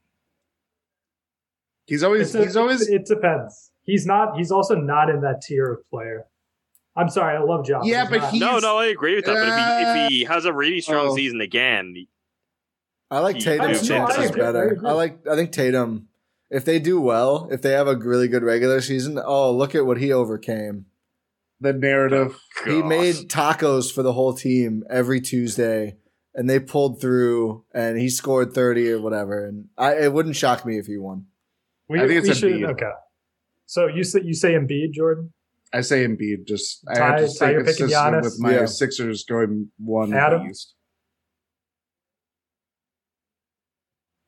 Speaker 4: He's always.
Speaker 2: A-
Speaker 4: he's always.
Speaker 2: It depends. He's not. He's also not in that tier of player. I'm sorry. I love John.
Speaker 4: Yeah,
Speaker 2: he's
Speaker 4: but
Speaker 2: not.
Speaker 4: he-
Speaker 3: no, no, I agree with that. but if he if he uh, has a really strong
Speaker 4: Oh.
Speaker 3: season again,
Speaker 1: I like
Speaker 3: He-
Speaker 1: Tatum's
Speaker 3: I- no, I
Speaker 1: chances
Speaker 2: agree, I
Speaker 1: better.
Speaker 2: agree.
Speaker 1: I like. I think Tatum. If they do well, if they have a really good regular season, oh look at what he overcame.
Speaker 4: the narrative.
Speaker 1: Oh,
Speaker 3: he
Speaker 1: made tacos for the whole team every Tuesday, and they pulled through, and he scored thirty or whatever. And I, it wouldn't shock me if he won.
Speaker 2: We,
Speaker 4: I think it's
Speaker 2: we should,
Speaker 4: Embiid.
Speaker 2: okay. So you say you say Embiid, Jordan?
Speaker 4: I say Embiid. Just I
Speaker 2: Ty-
Speaker 4: have to
Speaker 2: Ty,
Speaker 4: stay consistent with my
Speaker 1: Yeah.
Speaker 4: Sixers going one in
Speaker 2: Adam?
Speaker 4: the East.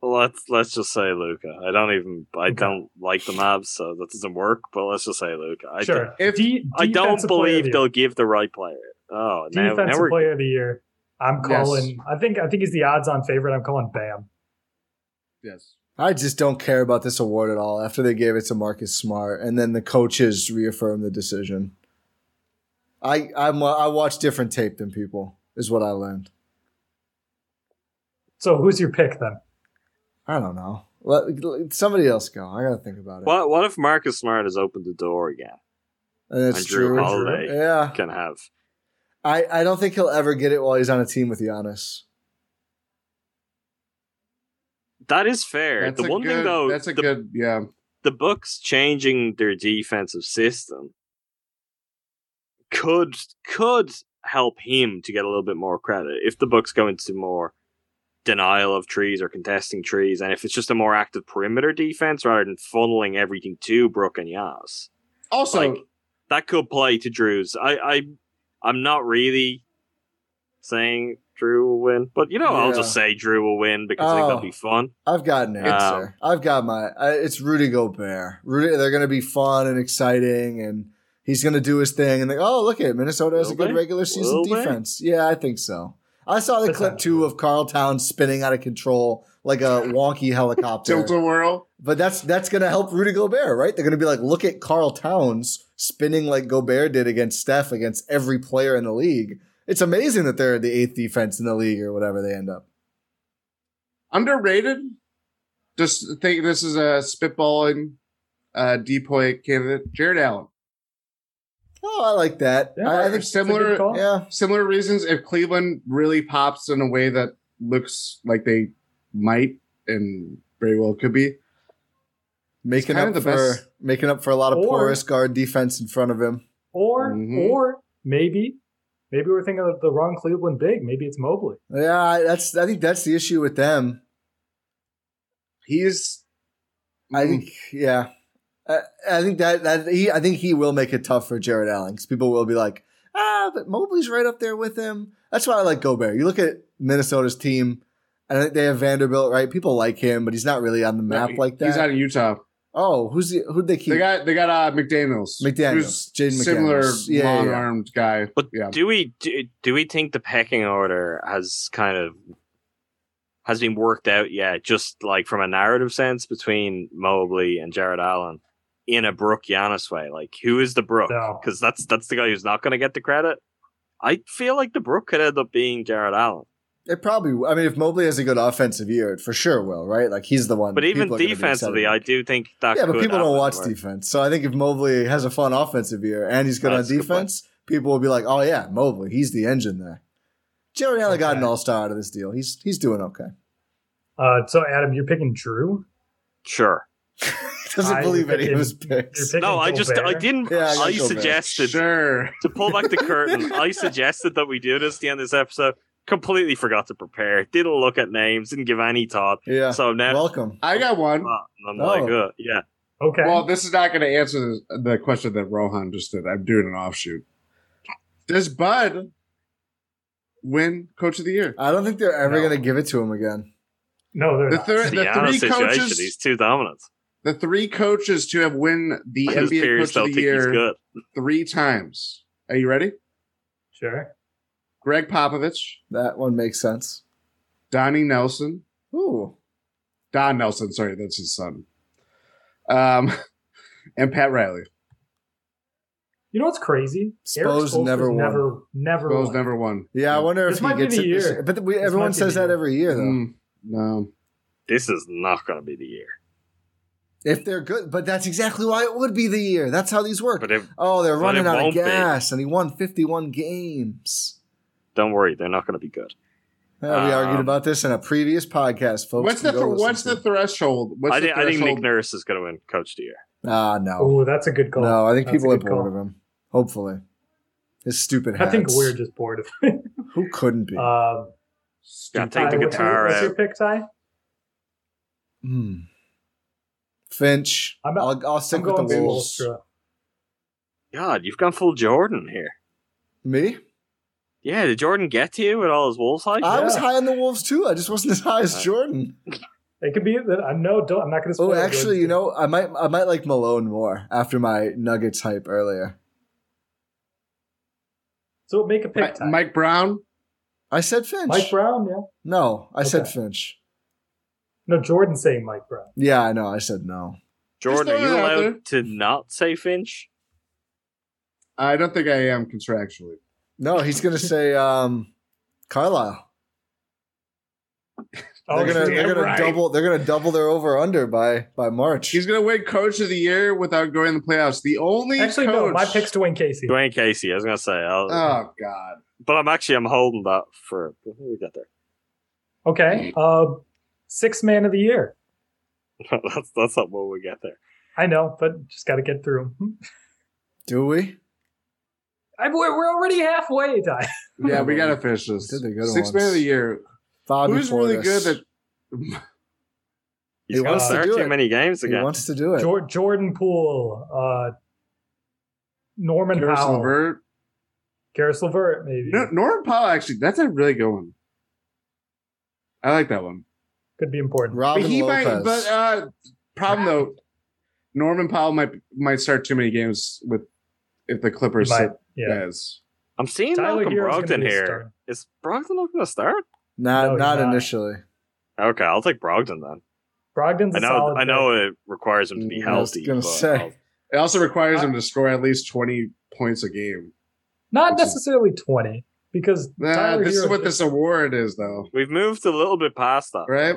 Speaker 3: Let's let's just say Luka. I don't even I don't like the Mavs, so that doesn't work. But let's just say Luka. I
Speaker 2: sure.
Speaker 3: don't-
Speaker 4: If-
Speaker 3: I don't
Speaker 2: defensive player of
Speaker 3: believe
Speaker 2: the
Speaker 3: they'll
Speaker 2: year.
Speaker 3: give the right player. Oh, now, now
Speaker 2: defensive
Speaker 3: we're
Speaker 2: player of the year. I'm
Speaker 4: Yes.
Speaker 2: calling. I think I think he's the odds-on favorite. I'm calling Bam.
Speaker 4: Yes.
Speaker 1: I just don't care about this award at all. After they gave it to Marcus Smart, and then the coaches reaffirmed the decision. I I'm, I watch different tape than people. Is what I learned.
Speaker 2: So who's your pick then?
Speaker 1: I don't know. Let, let- somebody else go. I gotta think about it.
Speaker 3: What what if Marcus Smart has opened the door again?
Speaker 1: And it's
Speaker 3: And Jrue
Speaker 1: true.
Speaker 3: Holiday.
Speaker 1: Yeah,
Speaker 3: Can have
Speaker 1: I I don't think he'll ever get it while he's on a team with Giannis.
Speaker 3: that is fair.
Speaker 4: That's
Speaker 3: the one
Speaker 4: good,
Speaker 3: thing though,
Speaker 4: That's a
Speaker 3: the,
Speaker 4: good. Yeah.
Speaker 3: the Bucks changing their defensive system could could help him to get a little bit more credit if the Bucks go into more denial of trees or contesting trees, and if it's just a more active perimeter defense rather than funneling everything to Brook and Yas.
Speaker 4: Also,
Speaker 3: Like, that could play to Jrue's. I, I I'm not really saying Jrue will win, but you know I'll just say Jrue will win because I think that'll
Speaker 1: Oh.
Speaker 3: be fun.
Speaker 1: I've got an um, answer. I've got my. I, it's Rudy Gobert. Rudy, they're going to be fun and exciting, and he's going to do his thing. And they, oh, look at Minnesota has a good
Speaker 3: they?
Speaker 1: regular season
Speaker 3: Will they?
Speaker 1: defense. Yeah, I think so. I saw the clip too of Carl Town spinning out of control like a wonky helicopter.
Speaker 4: tilt a whirl.
Speaker 1: But that's that's going to help Rudy Gobert, right? They're going to be like, look at Karl Towns spinning like Gobert did against Steph against every player in the league. It's amazing that they're the eighth defense in the league or whatever they end up.
Speaker 4: Underrated. Just think this is a spitballing uh, DPOY candidate. Jarrett Allen.
Speaker 1: Oh, I like that.
Speaker 2: Yeah,
Speaker 1: I, I think
Speaker 4: similar-
Speaker 1: yeah.
Speaker 4: Similar reasons. If Cleveland really pops in a way that looks like they might and very well could be,
Speaker 1: making up for
Speaker 4: best-
Speaker 1: making up for a lot of
Speaker 2: Or-
Speaker 1: porous guard defense in front of him.
Speaker 2: Or
Speaker 4: Mhm.
Speaker 2: or maybe maybe we're thinking of the wrong Cleveland big. Maybe it's Mobley.
Speaker 1: Yeah, that's I think that's the issue with them.
Speaker 4: he's.
Speaker 1: I think yeah, I, I think that that he I think he will make it tough for Jarrett Allen because people will be like, ah, but Mobley's right up there with him. That's why I like Gobert. You look at Minnesota's team. I think they have Vanderbilt, right? People like him, but he's not really on the map like that.
Speaker 4: He's out of Utah.
Speaker 1: oh, who's the who'd they keep?
Speaker 4: They got they got uh, McDaniel's.
Speaker 1: McDaniels,
Speaker 4: who's
Speaker 1: Jaden
Speaker 4: similar
Speaker 1: McDaniels. Yeah, yeah,
Speaker 4: long
Speaker 1: yeah.
Speaker 4: armed guy.
Speaker 3: But
Speaker 4: yeah,
Speaker 3: do we do, do we think the pecking order has kind of has been worked out yet? Just like from a narrative sense between Mobley and Jarrett Allen in a Brook Giannis way. Like who is the Brook?
Speaker 2: No.
Speaker 3: Because that's that's the guy who's not going to get the credit. I feel like the Brook could end up being Jarrett Allen.
Speaker 1: It probably. I mean, if Mobley has a good offensive year, it for sure will, right? Like he's the one.
Speaker 3: But even
Speaker 1: people are gonna be
Speaker 3: defensively, I do think that.
Speaker 1: Could Yeah, but people don't watch
Speaker 3: where-
Speaker 1: defense. So I think if Mobley has a fun offensive year and he's good
Speaker 3: That's a
Speaker 1: on
Speaker 3: good
Speaker 1: defense, people will be like, "Oh yeah, Mobley, he's the engine there." Jarrett Allen got an All Star out of this deal. He's he's doing okay.
Speaker 2: Uh, so Adam, you're picking Jrue.
Speaker 3: Sure.
Speaker 1: he doesn't
Speaker 2: I-
Speaker 1: believe any of his picks.
Speaker 2: you're
Speaker 3: No, I just I didn't.
Speaker 1: Yeah, I
Speaker 3: I, suggested
Speaker 4: sure.
Speaker 3: to pull back the curtain. I suggested that we do this at the end of this episode. Completely forgot to prepare. Didn't look at names. Didn't give any thought.
Speaker 1: Yeah,
Speaker 3: So now
Speaker 1: welcome.
Speaker 4: I got one.
Speaker 3: I'm
Speaker 1: Oh.
Speaker 3: like, uh, yeah.
Speaker 2: Okay.
Speaker 4: Well, this is not going to answer the, the question that Rohan just did. I'm doing an offshoot. Does Bud win Coach of the Year?
Speaker 1: I don't think they're ever
Speaker 2: No.
Speaker 1: going to give it to him again.
Speaker 2: no, they're
Speaker 4: The
Speaker 2: not.
Speaker 3: the
Speaker 4: the three
Speaker 3: situation.
Speaker 4: coaches-
Speaker 3: He's too dominant.
Speaker 4: The three coaches to have win the
Speaker 3: His
Speaker 4: NBA Coach
Speaker 3: don't
Speaker 4: of the Year three times. Are you ready?
Speaker 2: Sure.
Speaker 4: Gregg Popovich,
Speaker 1: That one makes sense.
Speaker 4: Donnie Nelson,
Speaker 1: Ooh,
Speaker 4: Don Nelson. Sorry, that's his son. Um, and Pat Riley.
Speaker 2: You know what's crazy? Erik
Speaker 1: Spo's never won.
Speaker 2: never, never,
Speaker 4: Those
Speaker 2: won.
Speaker 4: never won.
Speaker 1: yeah. I wonder
Speaker 2: This
Speaker 1: if he
Speaker 2: might be
Speaker 1: gets
Speaker 2: the
Speaker 1: it. this
Speaker 2: year.
Speaker 1: year. But we, everyone says that
Speaker 2: year.
Speaker 1: every year, though.
Speaker 4: Mm, no.
Speaker 3: This is not going to be the year.
Speaker 1: If they're good, but that's exactly why it would be the year. That's how these work.
Speaker 3: But if,
Speaker 1: oh, they're
Speaker 3: but
Speaker 1: running out of
Speaker 3: won't be.
Speaker 1: gas, and he won fifty-one games.
Speaker 3: don't worry, they're not going to be good.
Speaker 1: Yeah, we argued
Speaker 3: Um,
Speaker 1: about this in a previous podcast, folks.
Speaker 4: What's the
Speaker 1: You go listen
Speaker 4: what's the threshold? What's
Speaker 3: I,
Speaker 4: the
Speaker 3: think I think Nick? Nurse is going to win Coach of the Year.
Speaker 1: Ah, no,
Speaker 2: Oh, that's a good call.
Speaker 1: no. I think
Speaker 2: That's
Speaker 1: people are bored
Speaker 2: call.
Speaker 1: of him. Hopefully, his stupid.
Speaker 2: I think we're just bored of it.
Speaker 1: Who couldn't be?
Speaker 2: um,
Speaker 3: Yeah,
Speaker 4: Stupid.
Speaker 3: take the
Speaker 2: Ty, what's your-
Speaker 3: guitar
Speaker 2: What's your pick, Ty?
Speaker 1: Hmm. Finch.
Speaker 2: I'm-
Speaker 1: I'll, I'll stick
Speaker 2: I'm
Speaker 1: with the Wolves.
Speaker 2: Spoelstra.
Speaker 3: God, you've gone full Jordan here.
Speaker 1: Me?
Speaker 3: Yeah, did Jordan get to you with all his Wolves hype?
Speaker 1: I was high on the Wolves too. I just wasn't as high as
Speaker 3: Uh,
Speaker 1: Jordan.
Speaker 2: It could be that I know. Don't, I'm not going to. spoil
Speaker 1: Oh, actually, you know, I might I might like Malone more after my Nuggets hype earlier.
Speaker 2: So make a pick.
Speaker 4: Mike,
Speaker 2: Ty.
Speaker 4: Mike Brown.
Speaker 1: I said Finch.
Speaker 2: Mike Brown. Yeah.
Speaker 1: No, I said Finch.
Speaker 2: No, Jordan saying Mike Brown.
Speaker 1: Yeah, I know. I said no.
Speaker 3: Jordan, are you
Speaker 4: throwing it out
Speaker 3: allowed to not say Finch?
Speaker 4: I don't think I am contractually.
Speaker 1: No, he's gonna say um, Carlisle.
Speaker 2: Oh,
Speaker 1: they're gonna they're gonna
Speaker 2: right.
Speaker 1: double they're gonna double their over under by by March.
Speaker 4: He's going to win Coach of the Year without going in the playoffs. The only
Speaker 2: Actually,
Speaker 4: coach.
Speaker 2: no. My pick's to win Casey.
Speaker 3: Dwane Casey, I was going to say. I'll,
Speaker 4: Oh God.
Speaker 3: But I'm actually, I'm holding that for, we get there.
Speaker 2: Okay. Uh, sixth man of the year.
Speaker 3: that's, that's not what we get there.
Speaker 2: I know, but just got to get through them.
Speaker 1: Do we?
Speaker 2: I, we're, we're already halfway, Ty.
Speaker 4: Yeah, we gotta finish this.
Speaker 1: Did the good
Speaker 4: Six man of the year.
Speaker 1: Bobby
Speaker 4: Who's really good
Speaker 1: Portis.
Speaker 4: that
Speaker 3: He's
Speaker 1: He
Speaker 3: gonna
Speaker 1: wants to
Speaker 3: start
Speaker 1: do
Speaker 3: too
Speaker 1: it.
Speaker 3: many games again.
Speaker 1: He wants to do it.
Speaker 2: Jor- Jordan Poole, uh, Norman
Speaker 4: Garrison
Speaker 2: Powell,
Speaker 4: Levert?
Speaker 2: Caris LeVert, maybe.
Speaker 4: No, Norman Powell actually, that's a really good one. I like that one.
Speaker 2: Could be important.
Speaker 1: Robin
Speaker 4: but he
Speaker 1: Lopez.
Speaker 4: might but uh problem though, Norman Powell might might start too many games with if the Clippers
Speaker 2: He might,
Speaker 4: sit
Speaker 2: yeah.
Speaker 4: guys.
Speaker 3: I'm seeing
Speaker 2: Tyler
Speaker 3: Malcolm
Speaker 2: Herro's gonna
Speaker 3: Brogdon
Speaker 2: be a
Speaker 3: here.
Speaker 2: starter.
Speaker 3: Is Brogdon not going to start?
Speaker 1: not
Speaker 2: No, he's
Speaker 1: not
Speaker 2: not.
Speaker 1: initially.
Speaker 3: Okay, I'll take Brogdon then.
Speaker 2: Brogdon's a
Speaker 3: I know.
Speaker 2: solid
Speaker 3: I know
Speaker 2: pick.
Speaker 3: it requires him to be
Speaker 1: Mm, I was
Speaker 3: healthy.
Speaker 1: gonna
Speaker 3: but
Speaker 1: say.
Speaker 3: I'll-
Speaker 4: It also requires him to score at least twenty points a game.
Speaker 2: Not
Speaker 4: which is-
Speaker 2: necessarily 20, because
Speaker 4: Nah,
Speaker 2: Tyler
Speaker 4: this is what this award is though.
Speaker 3: we've moved a little bit past that,
Speaker 4: Right?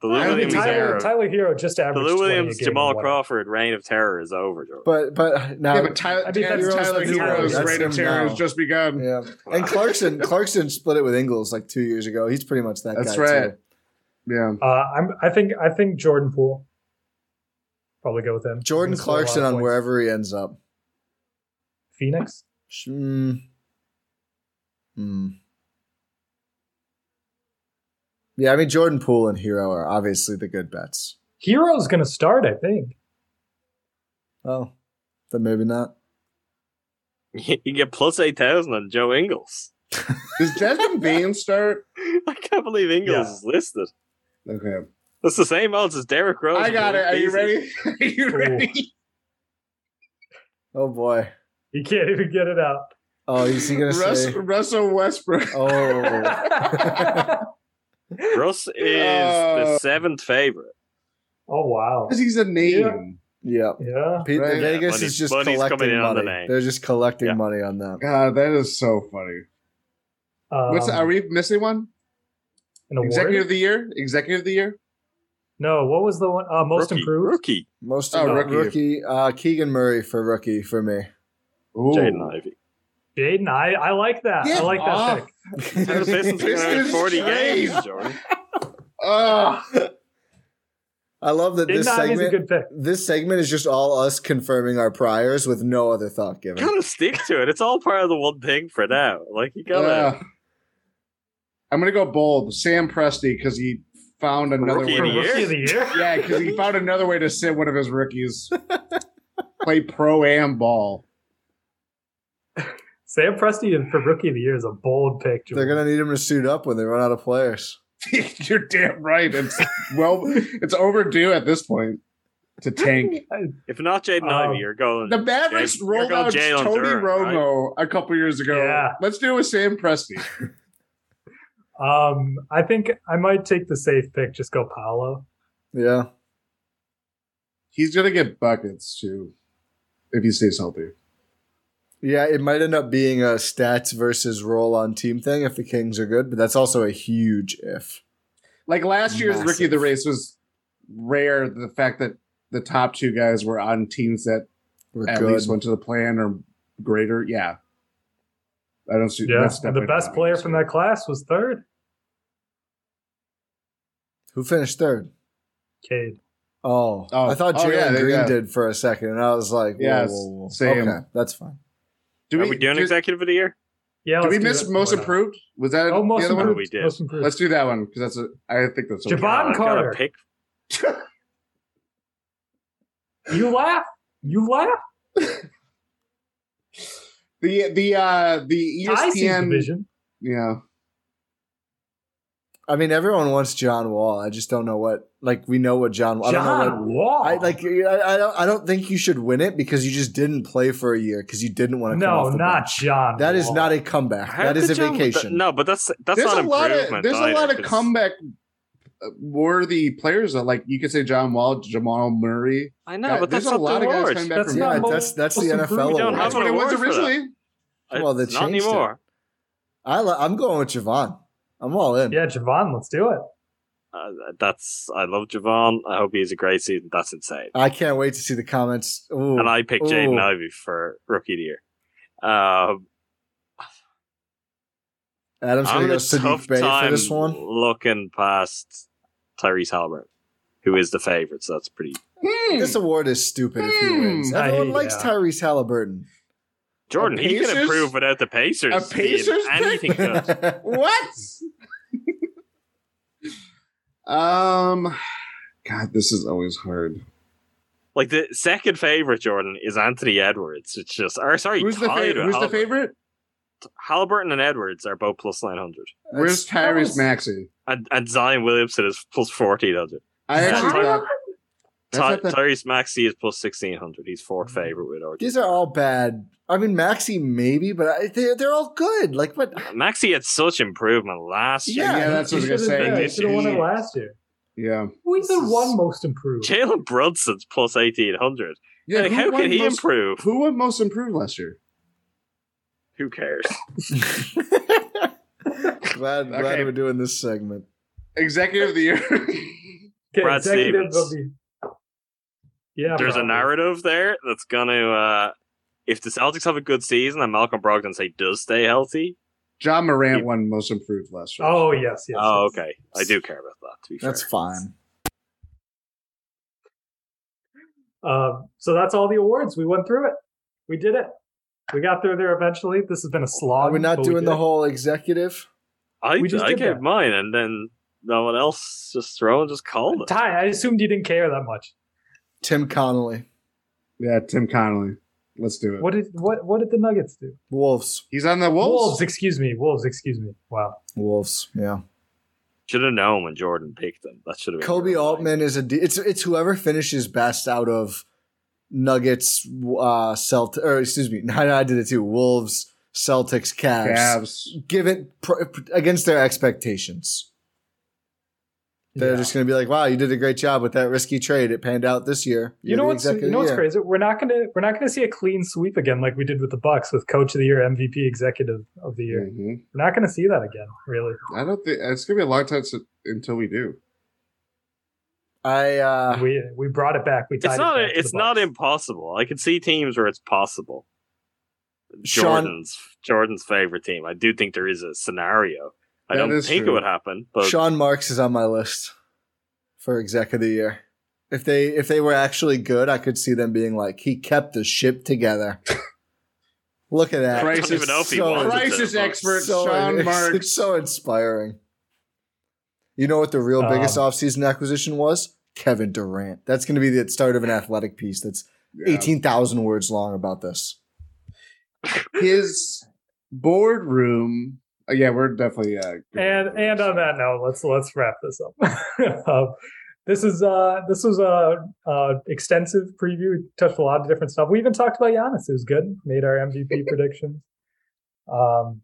Speaker 3: The Lou
Speaker 4: I mean,
Speaker 3: Williams
Speaker 4: Tyler-
Speaker 3: era.
Speaker 2: Tyler Herro just averaged. the Lou
Speaker 3: Williams, Jamal. Crawford reign of terror is over, Jordan.
Speaker 1: But but now
Speaker 4: yeah, but Tyler,
Speaker 2: I mean, that's-
Speaker 4: Tyler,
Speaker 1: Tyler Herro.
Speaker 4: Herro's
Speaker 1: That's
Speaker 4: rate of terror
Speaker 1: now.
Speaker 4: has just begun.
Speaker 1: yeah, and Clarkson Clarkson split it with Ingles like two years ago. He's pretty much that
Speaker 4: That's
Speaker 1: guy
Speaker 4: right.
Speaker 1: too.
Speaker 4: Yeah.
Speaker 2: Uh, I'm, I think I think Jordan Poole. Probably go with him.
Speaker 1: Jordan
Speaker 2: He's gonna score a lot
Speaker 1: Clarkson on
Speaker 2: points.
Speaker 1: wherever he ends up.
Speaker 2: Phoenix.
Speaker 1: Mm. Mm. Yeah, I mean Jordan Poole and Herro are obviously the good bets.
Speaker 2: Herro's going to start, I think.
Speaker 1: Oh, then maybe not.
Speaker 3: you get plus eight thousand on Joe Ingles.
Speaker 4: Does Desmond Bane start?
Speaker 3: I can't believe Ingles
Speaker 2: Yeah.
Speaker 3: is listed.
Speaker 4: Okay.
Speaker 3: That's the same odds as Derrick Rose.
Speaker 4: I got it. Are you ready? Are you
Speaker 2: Ooh.
Speaker 4: ready?
Speaker 1: Oh boy.
Speaker 2: He can't even get it out.
Speaker 1: Oh, is he gonna
Speaker 4: Russ,
Speaker 1: say?
Speaker 4: Russell Westbrook.
Speaker 1: Oh,
Speaker 3: Russ is
Speaker 4: Uh,
Speaker 3: the seventh favorite.
Speaker 2: oh wow.
Speaker 4: Because he's a name.
Speaker 1: yeah.
Speaker 2: Yeah.
Speaker 1: Pete,
Speaker 4: Right.
Speaker 1: Vegas
Speaker 3: Money-
Speaker 1: is just collecting
Speaker 3: coming in on the
Speaker 1: money.
Speaker 3: name.
Speaker 1: They're just collecting
Speaker 3: Yeah.
Speaker 1: money on that.
Speaker 4: God, that is so funny. What's
Speaker 2: Um,
Speaker 4: are we missing one?
Speaker 2: an award?
Speaker 4: Executive of the year? Executive of the year?
Speaker 2: No, what was the one? Uh, most
Speaker 3: rookie,
Speaker 2: improved.
Speaker 3: Rookie.
Speaker 1: Most
Speaker 4: Oh,
Speaker 1: of
Speaker 4: rookie.
Speaker 1: rookie, uh, Keegan Murray for rookie for me.
Speaker 4: Ooh.
Speaker 3: Jaden Ivey.
Speaker 2: Jaden, I, I like that.
Speaker 4: Get
Speaker 2: I like that
Speaker 4: off.
Speaker 2: pick.
Speaker 3: And the Pistons are
Speaker 4: Pistons
Speaker 3: win 40 games, Jordan.
Speaker 4: Oh,
Speaker 1: I love that this
Speaker 2: Jaden Ivey's a
Speaker 1: segment.
Speaker 2: good pick.
Speaker 1: This segment is just all us confirming our priors with no other thought given.
Speaker 3: gotta stick to it. It's all part of the one thing for now. Like you gotta.
Speaker 4: uh, I'm gonna go bold. Sam Presti because he found another
Speaker 3: Rookie
Speaker 4: way.
Speaker 3: of the year?
Speaker 2: Rookie of the year.
Speaker 4: yeah, because he found another way to sit one of his rookies. Play pro am ball.
Speaker 2: Sam Presti for rookie of the year is a bold pick.
Speaker 1: They're gonna need him to suit up when they run out of players.
Speaker 4: You're damn right. It's well, it's overdue at this point to tank.
Speaker 3: If not Jaden
Speaker 2: Um,
Speaker 3: Ivey, you're going.
Speaker 4: The Mavericks
Speaker 3: Jay-
Speaker 4: rolled out
Speaker 3: Jalen
Speaker 4: Tony
Speaker 3: Duren, right?
Speaker 4: Romo a couple years ago.
Speaker 2: Yeah.
Speaker 4: Let's do it with Sam Presti.
Speaker 2: Um, I think I might take the safe pick. Just go Paolo.
Speaker 1: Yeah.
Speaker 4: He's gonna get buckets too if he stays healthy.
Speaker 1: Yeah, it might end up being a stats versus roll on team thing if the Kings are good, but that's also a huge if.
Speaker 4: Like last year's
Speaker 1: Massive.
Speaker 4: rookie of the race was rare. The fact that the top two guys were on teams that
Speaker 1: We're
Speaker 4: at
Speaker 1: good.
Speaker 4: least went to the plan or greater. Yeah, I don't see.
Speaker 2: Yeah,
Speaker 4: that's
Speaker 2: and the best player from that class was third.
Speaker 1: Who finished third?
Speaker 2: Cade.
Speaker 1: Oh,
Speaker 4: Oh.
Speaker 1: I thought
Speaker 4: Oh,
Speaker 1: Jalen
Speaker 4: yeah,
Speaker 1: Green
Speaker 4: yeah.
Speaker 1: did for a second, and I was like, whoa,
Speaker 4: Yes,
Speaker 1: whoa, whoa.
Speaker 4: same.
Speaker 1: Okay, that's fine.
Speaker 4: Do
Speaker 3: Are we doing
Speaker 4: do,
Speaker 3: executive of the year?
Speaker 2: Yeah.
Speaker 4: Did
Speaker 2: let's
Speaker 4: we
Speaker 2: do
Speaker 4: miss
Speaker 2: it.
Speaker 4: most
Speaker 2: Why
Speaker 4: improved? Was that
Speaker 2: Oh, most
Speaker 4: the other
Speaker 2: improved.
Speaker 4: one?
Speaker 3: We did.
Speaker 2: Most improved.
Speaker 4: Let's do that one because that's a. I think that's okay.
Speaker 2: Jevon
Speaker 3: God, I've got
Speaker 2: Carter.
Speaker 3: a pick.
Speaker 2: You laugh. You laugh.
Speaker 4: the the uh the
Speaker 2: I see
Speaker 4: ESPN.
Speaker 2: division.
Speaker 4: Yeah,
Speaker 1: I mean, everyone wants John Wall. I just don't know what. Like, we know what John. I don't know what.
Speaker 2: John Wall.
Speaker 1: I like. I, I don't. I don't think you should win it because you just didn't play for a year because you didn't want to. come
Speaker 2: no,
Speaker 1: off the
Speaker 2: not
Speaker 1: bench.
Speaker 2: John.
Speaker 1: That is
Speaker 2: Wall.
Speaker 1: not a comeback.
Speaker 3: How
Speaker 1: that is a
Speaker 3: could John-
Speaker 1: vacation.
Speaker 3: th- no, but that's that's
Speaker 4: there's
Speaker 3: not
Speaker 4: a lot of
Speaker 3: improvement.
Speaker 4: there's a
Speaker 3: either,
Speaker 4: lot of
Speaker 3: 'cause
Speaker 4: comeback uh, worthy players that like you could say John Wall, Jamal Murray.
Speaker 3: I know,
Speaker 4: Yeah,
Speaker 3: but
Speaker 4: there's
Speaker 3: that's
Speaker 4: a
Speaker 3: not
Speaker 4: lot
Speaker 3: the
Speaker 4: of guys coming back
Speaker 3: That's
Speaker 4: from
Speaker 1: yeah,
Speaker 3: not
Speaker 1: that's that's the NFL.
Speaker 2: improved.
Speaker 3: We don't
Speaker 1: award.
Speaker 4: That's what it was
Speaker 3: award for that.
Speaker 4: originally.
Speaker 1: Well, they
Speaker 3: It's not
Speaker 1: changed it.
Speaker 3: anymore.
Speaker 1: I, I'm going with Jevon. I'm all in.
Speaker 2: Yeah, Jevon, let's do it.
Speaker 3: Uh, that's I love Jevon. I hope he has a great season. That's insane.
Speaker 1: I can't wait to see the comments. Ooh.
Speaker 3: and I picked Jaden
Speaker 1: Ooh.
Speaker 3: Ivey for rookie of the year. Um,
Speaker 1: Adam's
Speaker 3: I'm
Speaker 1: gonna
Speaker 3: having
Speaker 1: go
Speaker 3: a tough
Speaker 1: Saddiq Bey for
Speaker 3: time
Speaker 1: this one.
Speaker 3: looking past Tyrese Halliburton, who is the favorite. So that's pretty.
Speaker 4: Hmm.
Speaker 1: This award is stupid if he
Speaker 4: Hmm.
Speaker 1: wins.
Speaker 2: I-
Speaker 1: Everyone likes
Speaker 2: yeah.
Speaker 1: Tyrese Halliburton.
Speaker 3: Jordan, he can
Speaker 4: Pacers?
Speaker 3: improve without the Pacers.
Speaker 4: A Pacers
Speaker 3: being
Speaker 4: pick?
Speaker 3: anything good.
Speaker 4: what? um, God, this is always hard.
Speaker 3: Like the second favorite, Jordan, is Anthony Edwards. It's just, or sorry,
Speaker 4: Who's the
Speaker 3: tied
Speaker 4: favorite? Who's the favorite?
Speaker 3: Halliburton and Edwards are both plus nine hundred,
Speaker 4: Where's
Speaker 1: that
Speaker 4: Tyrese Maxey?
Speaker 3: and, and Zion Williamson is plus fourteen hundred.
Speaker 4: I
Speaker 3: Yeah,
Speaker 4: actually thought that's
Speaker 3: Ty-
Speaker 4: not the-
Speaker 3: Tyrese Maxey is plus sixteen hundred. He's fourth favorite with RJ.
Speaker 1: These are all bad. I mean, Maxey maybe, but I, they're, they're all good. Like, but uh,
Speaker 3: Maxey had such improvement last year.
Speaker 4: Yeah, that's what I was gonna say.
Speaker 2: should've- yeah, he
Speaker 3: This
Speaker 2: should have won it
Speaker 3: year.
Speaker 2: last year.
Speaker 4: yeah,
Speaker 2: Who's the one most improved?
Speaker 3: Jalen Brunson's plus eighteen hundred.
Speaker 4: yeah.
Speaker 3: like,
Speaker 4: who
Speaker 3: how can he
Speaker 4: most-
Speaker 3: improve?
Speaker 4: Who won most improved last year?
Speaker 3: Who cares?
Speaker 1: glad, glad
Speaker 4: Okay.
Speaker 1: we're doing this segment.
Speaker 4: Executive of the year.
Speaker 2: Okay,
Speaker 3: Brad
Speaker 2: executive
Speaker 3: Stevens.
Speaker 2: Of the- Yeah,
Speaker 3: There's a narrative there that's gonna uh if the Celtics have a good season and Malcolm Brogdon say does stay healthy.
Speaker 4: Ja Morant
Speaker 3: You-
Speaker 4: won most improved last year.
Speaker 2: Oh yes, yes.
Speaker 3: Oh,
Speaker 2: yes.
Speaker 3: okay. I do care about that. To be fair.
Speaker 1: That's
Speaker 3: fair.
Speaker 1: fine.
Speaker 2: Um, so that's all the awards. We went through it. We did it. We got through there eventually. This has been a slog.
Speaker 1: We're we not doing
Speaker 2: did
Speaker 1: the whole executive?
Speaker 3: I
Speaker 2: We just
Speaker 3: I gave
Speaker 2: that.
Speaker 3: mine and then no one else just throw and just called it.
Speaker 2: Ty, I assumed you didn't care that much.
Speaker 1: Tim Connolly,
Speaker 4: Yeah, Tim Connolly. Let's do it.
Speaker 2: What did what what did the Nuggets do?
Speaker 1: Wolves,
Speaker 4: He's on the Wolves.
Speaker 2: Wolves, excuse me. Wolves, excuse me. Wow.
Speaker 1: Wolves. Yeah,
Speaker 3: Should have known when Jordan picked them. That should have been Koby.
Speaker 1: Altman is a. D- it's it's whoever finishes best out of Nuggets, uh, Celt or excuse me, I, I did it too. Wolves, Celtics, Cavs.
Speaker 4: Cavs.
Speaker 1: Give it pr- against their expectations. They're
Speaker 2: Yeah.
Speaker 1: just going to be like, "Wow, you did a great job with that risky trade. It panned out this year."
Speaker 2: You
Speaker 1: You're
Speaker 2: know what's you know what's
Speaker 1: year."
Speaker 2: crazy? We're not gonna we're not gonna see a clean sweep again like we did with the Bucks with Coach of the Year, MVP, Executive of the Year.
Speaker 4: Mhm.
Speaker 2: We're not gonna see that again, really.
Speaker 4: I don't think it's gonna be a long time s- until we do.
Speaker 1: I uh,
Speaker 2: we we brought it back. We tied
Speaker 3: It's
Speaker 2: it
Speaker 3: not
Speaker 2: back to
Speaker 3: it's not impossible. I can see teams where it's possible.
Speaker 1: Sean-
Speaker 3: Jordan's Jordan's favorite team. I do think there is a scenario. I
Speaker 4: That
Speaker 3: don't think
Speaker 4: true.
Speaker 3: it would happen, but
Speaker 1: Sean Marks is on my list for exec of the year. If they if they were actually good, I could see them being like, he kept the ship together. Look at that.
Speaker 3: I don't
Speaker 4: Crisis-
Speaker 3: even know if he
Speaker 1: so-
Speaker 4: Crisis expert
Speaker 1: so,
Speaker 4: Sean
Speaker 1: it's,
Speaker 4: Marks.
Speaker 1: it's so inspiring. You know what the real biggest
Speaker 2: Um,
Speaker 1: offseason acquisition was? Kevin Durant. That's going to be the start of an athletic piece that's
Speaker 4: Yeah.
Speaker 1: 18,000 words long about this.
Speaker 4: His boardroom. Uh, yeah, we're definitely. Uh,
Speaker 2: And and on that note, let's let's wrap this up. um, this is uh this was a, a extensive preview. We touched a lot of different stuff. We even talked about Giannis. It was good. Made our MVP predictions, um,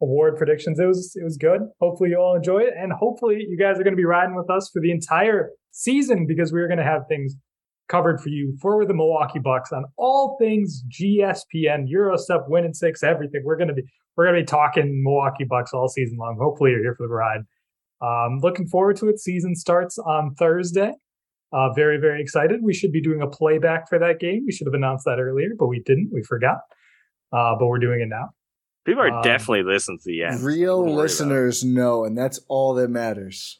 Speaker 2: award predictions. It was it was good. Hopefully you all enjoy it, and hopefully you guys are going to be riding with us for the entire season because we're going to have things covered for you for the Milwaukee Bucks on all things GSPN, Gyro Step, Win in 6, everything. We're going to be we're going to be talking Milwaukee Bucks all season long. Hopefully, you're here for the ride. Um, looking forward to it. Season starts on Thursday. Uh, very, very excited. We should be doing a playback for that game. We should have announced that earlier, but we didn't. We forgot. Uh, but we're doing it now.
Speaker 3: people are
Speaker 2: um,
Speaker 3: definitely listening to the end.
Speaker 1: Real
Speaker 3: Don't worry about it.
Speaker 1: listeners know, and that's all that matters.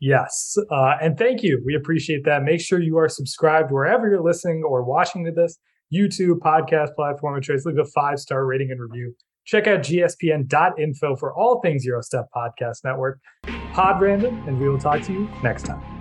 Speaker 2: Yes. Uh, and thank you. We appreciate that. Make sure you are subscribed wherever you're listening or watching to this YouTube podcast platform of choice. Leave a five star rating and review. Check out gspn.info for all things Gyro Step Podcast Network. Pod random, and we will talk to you next time.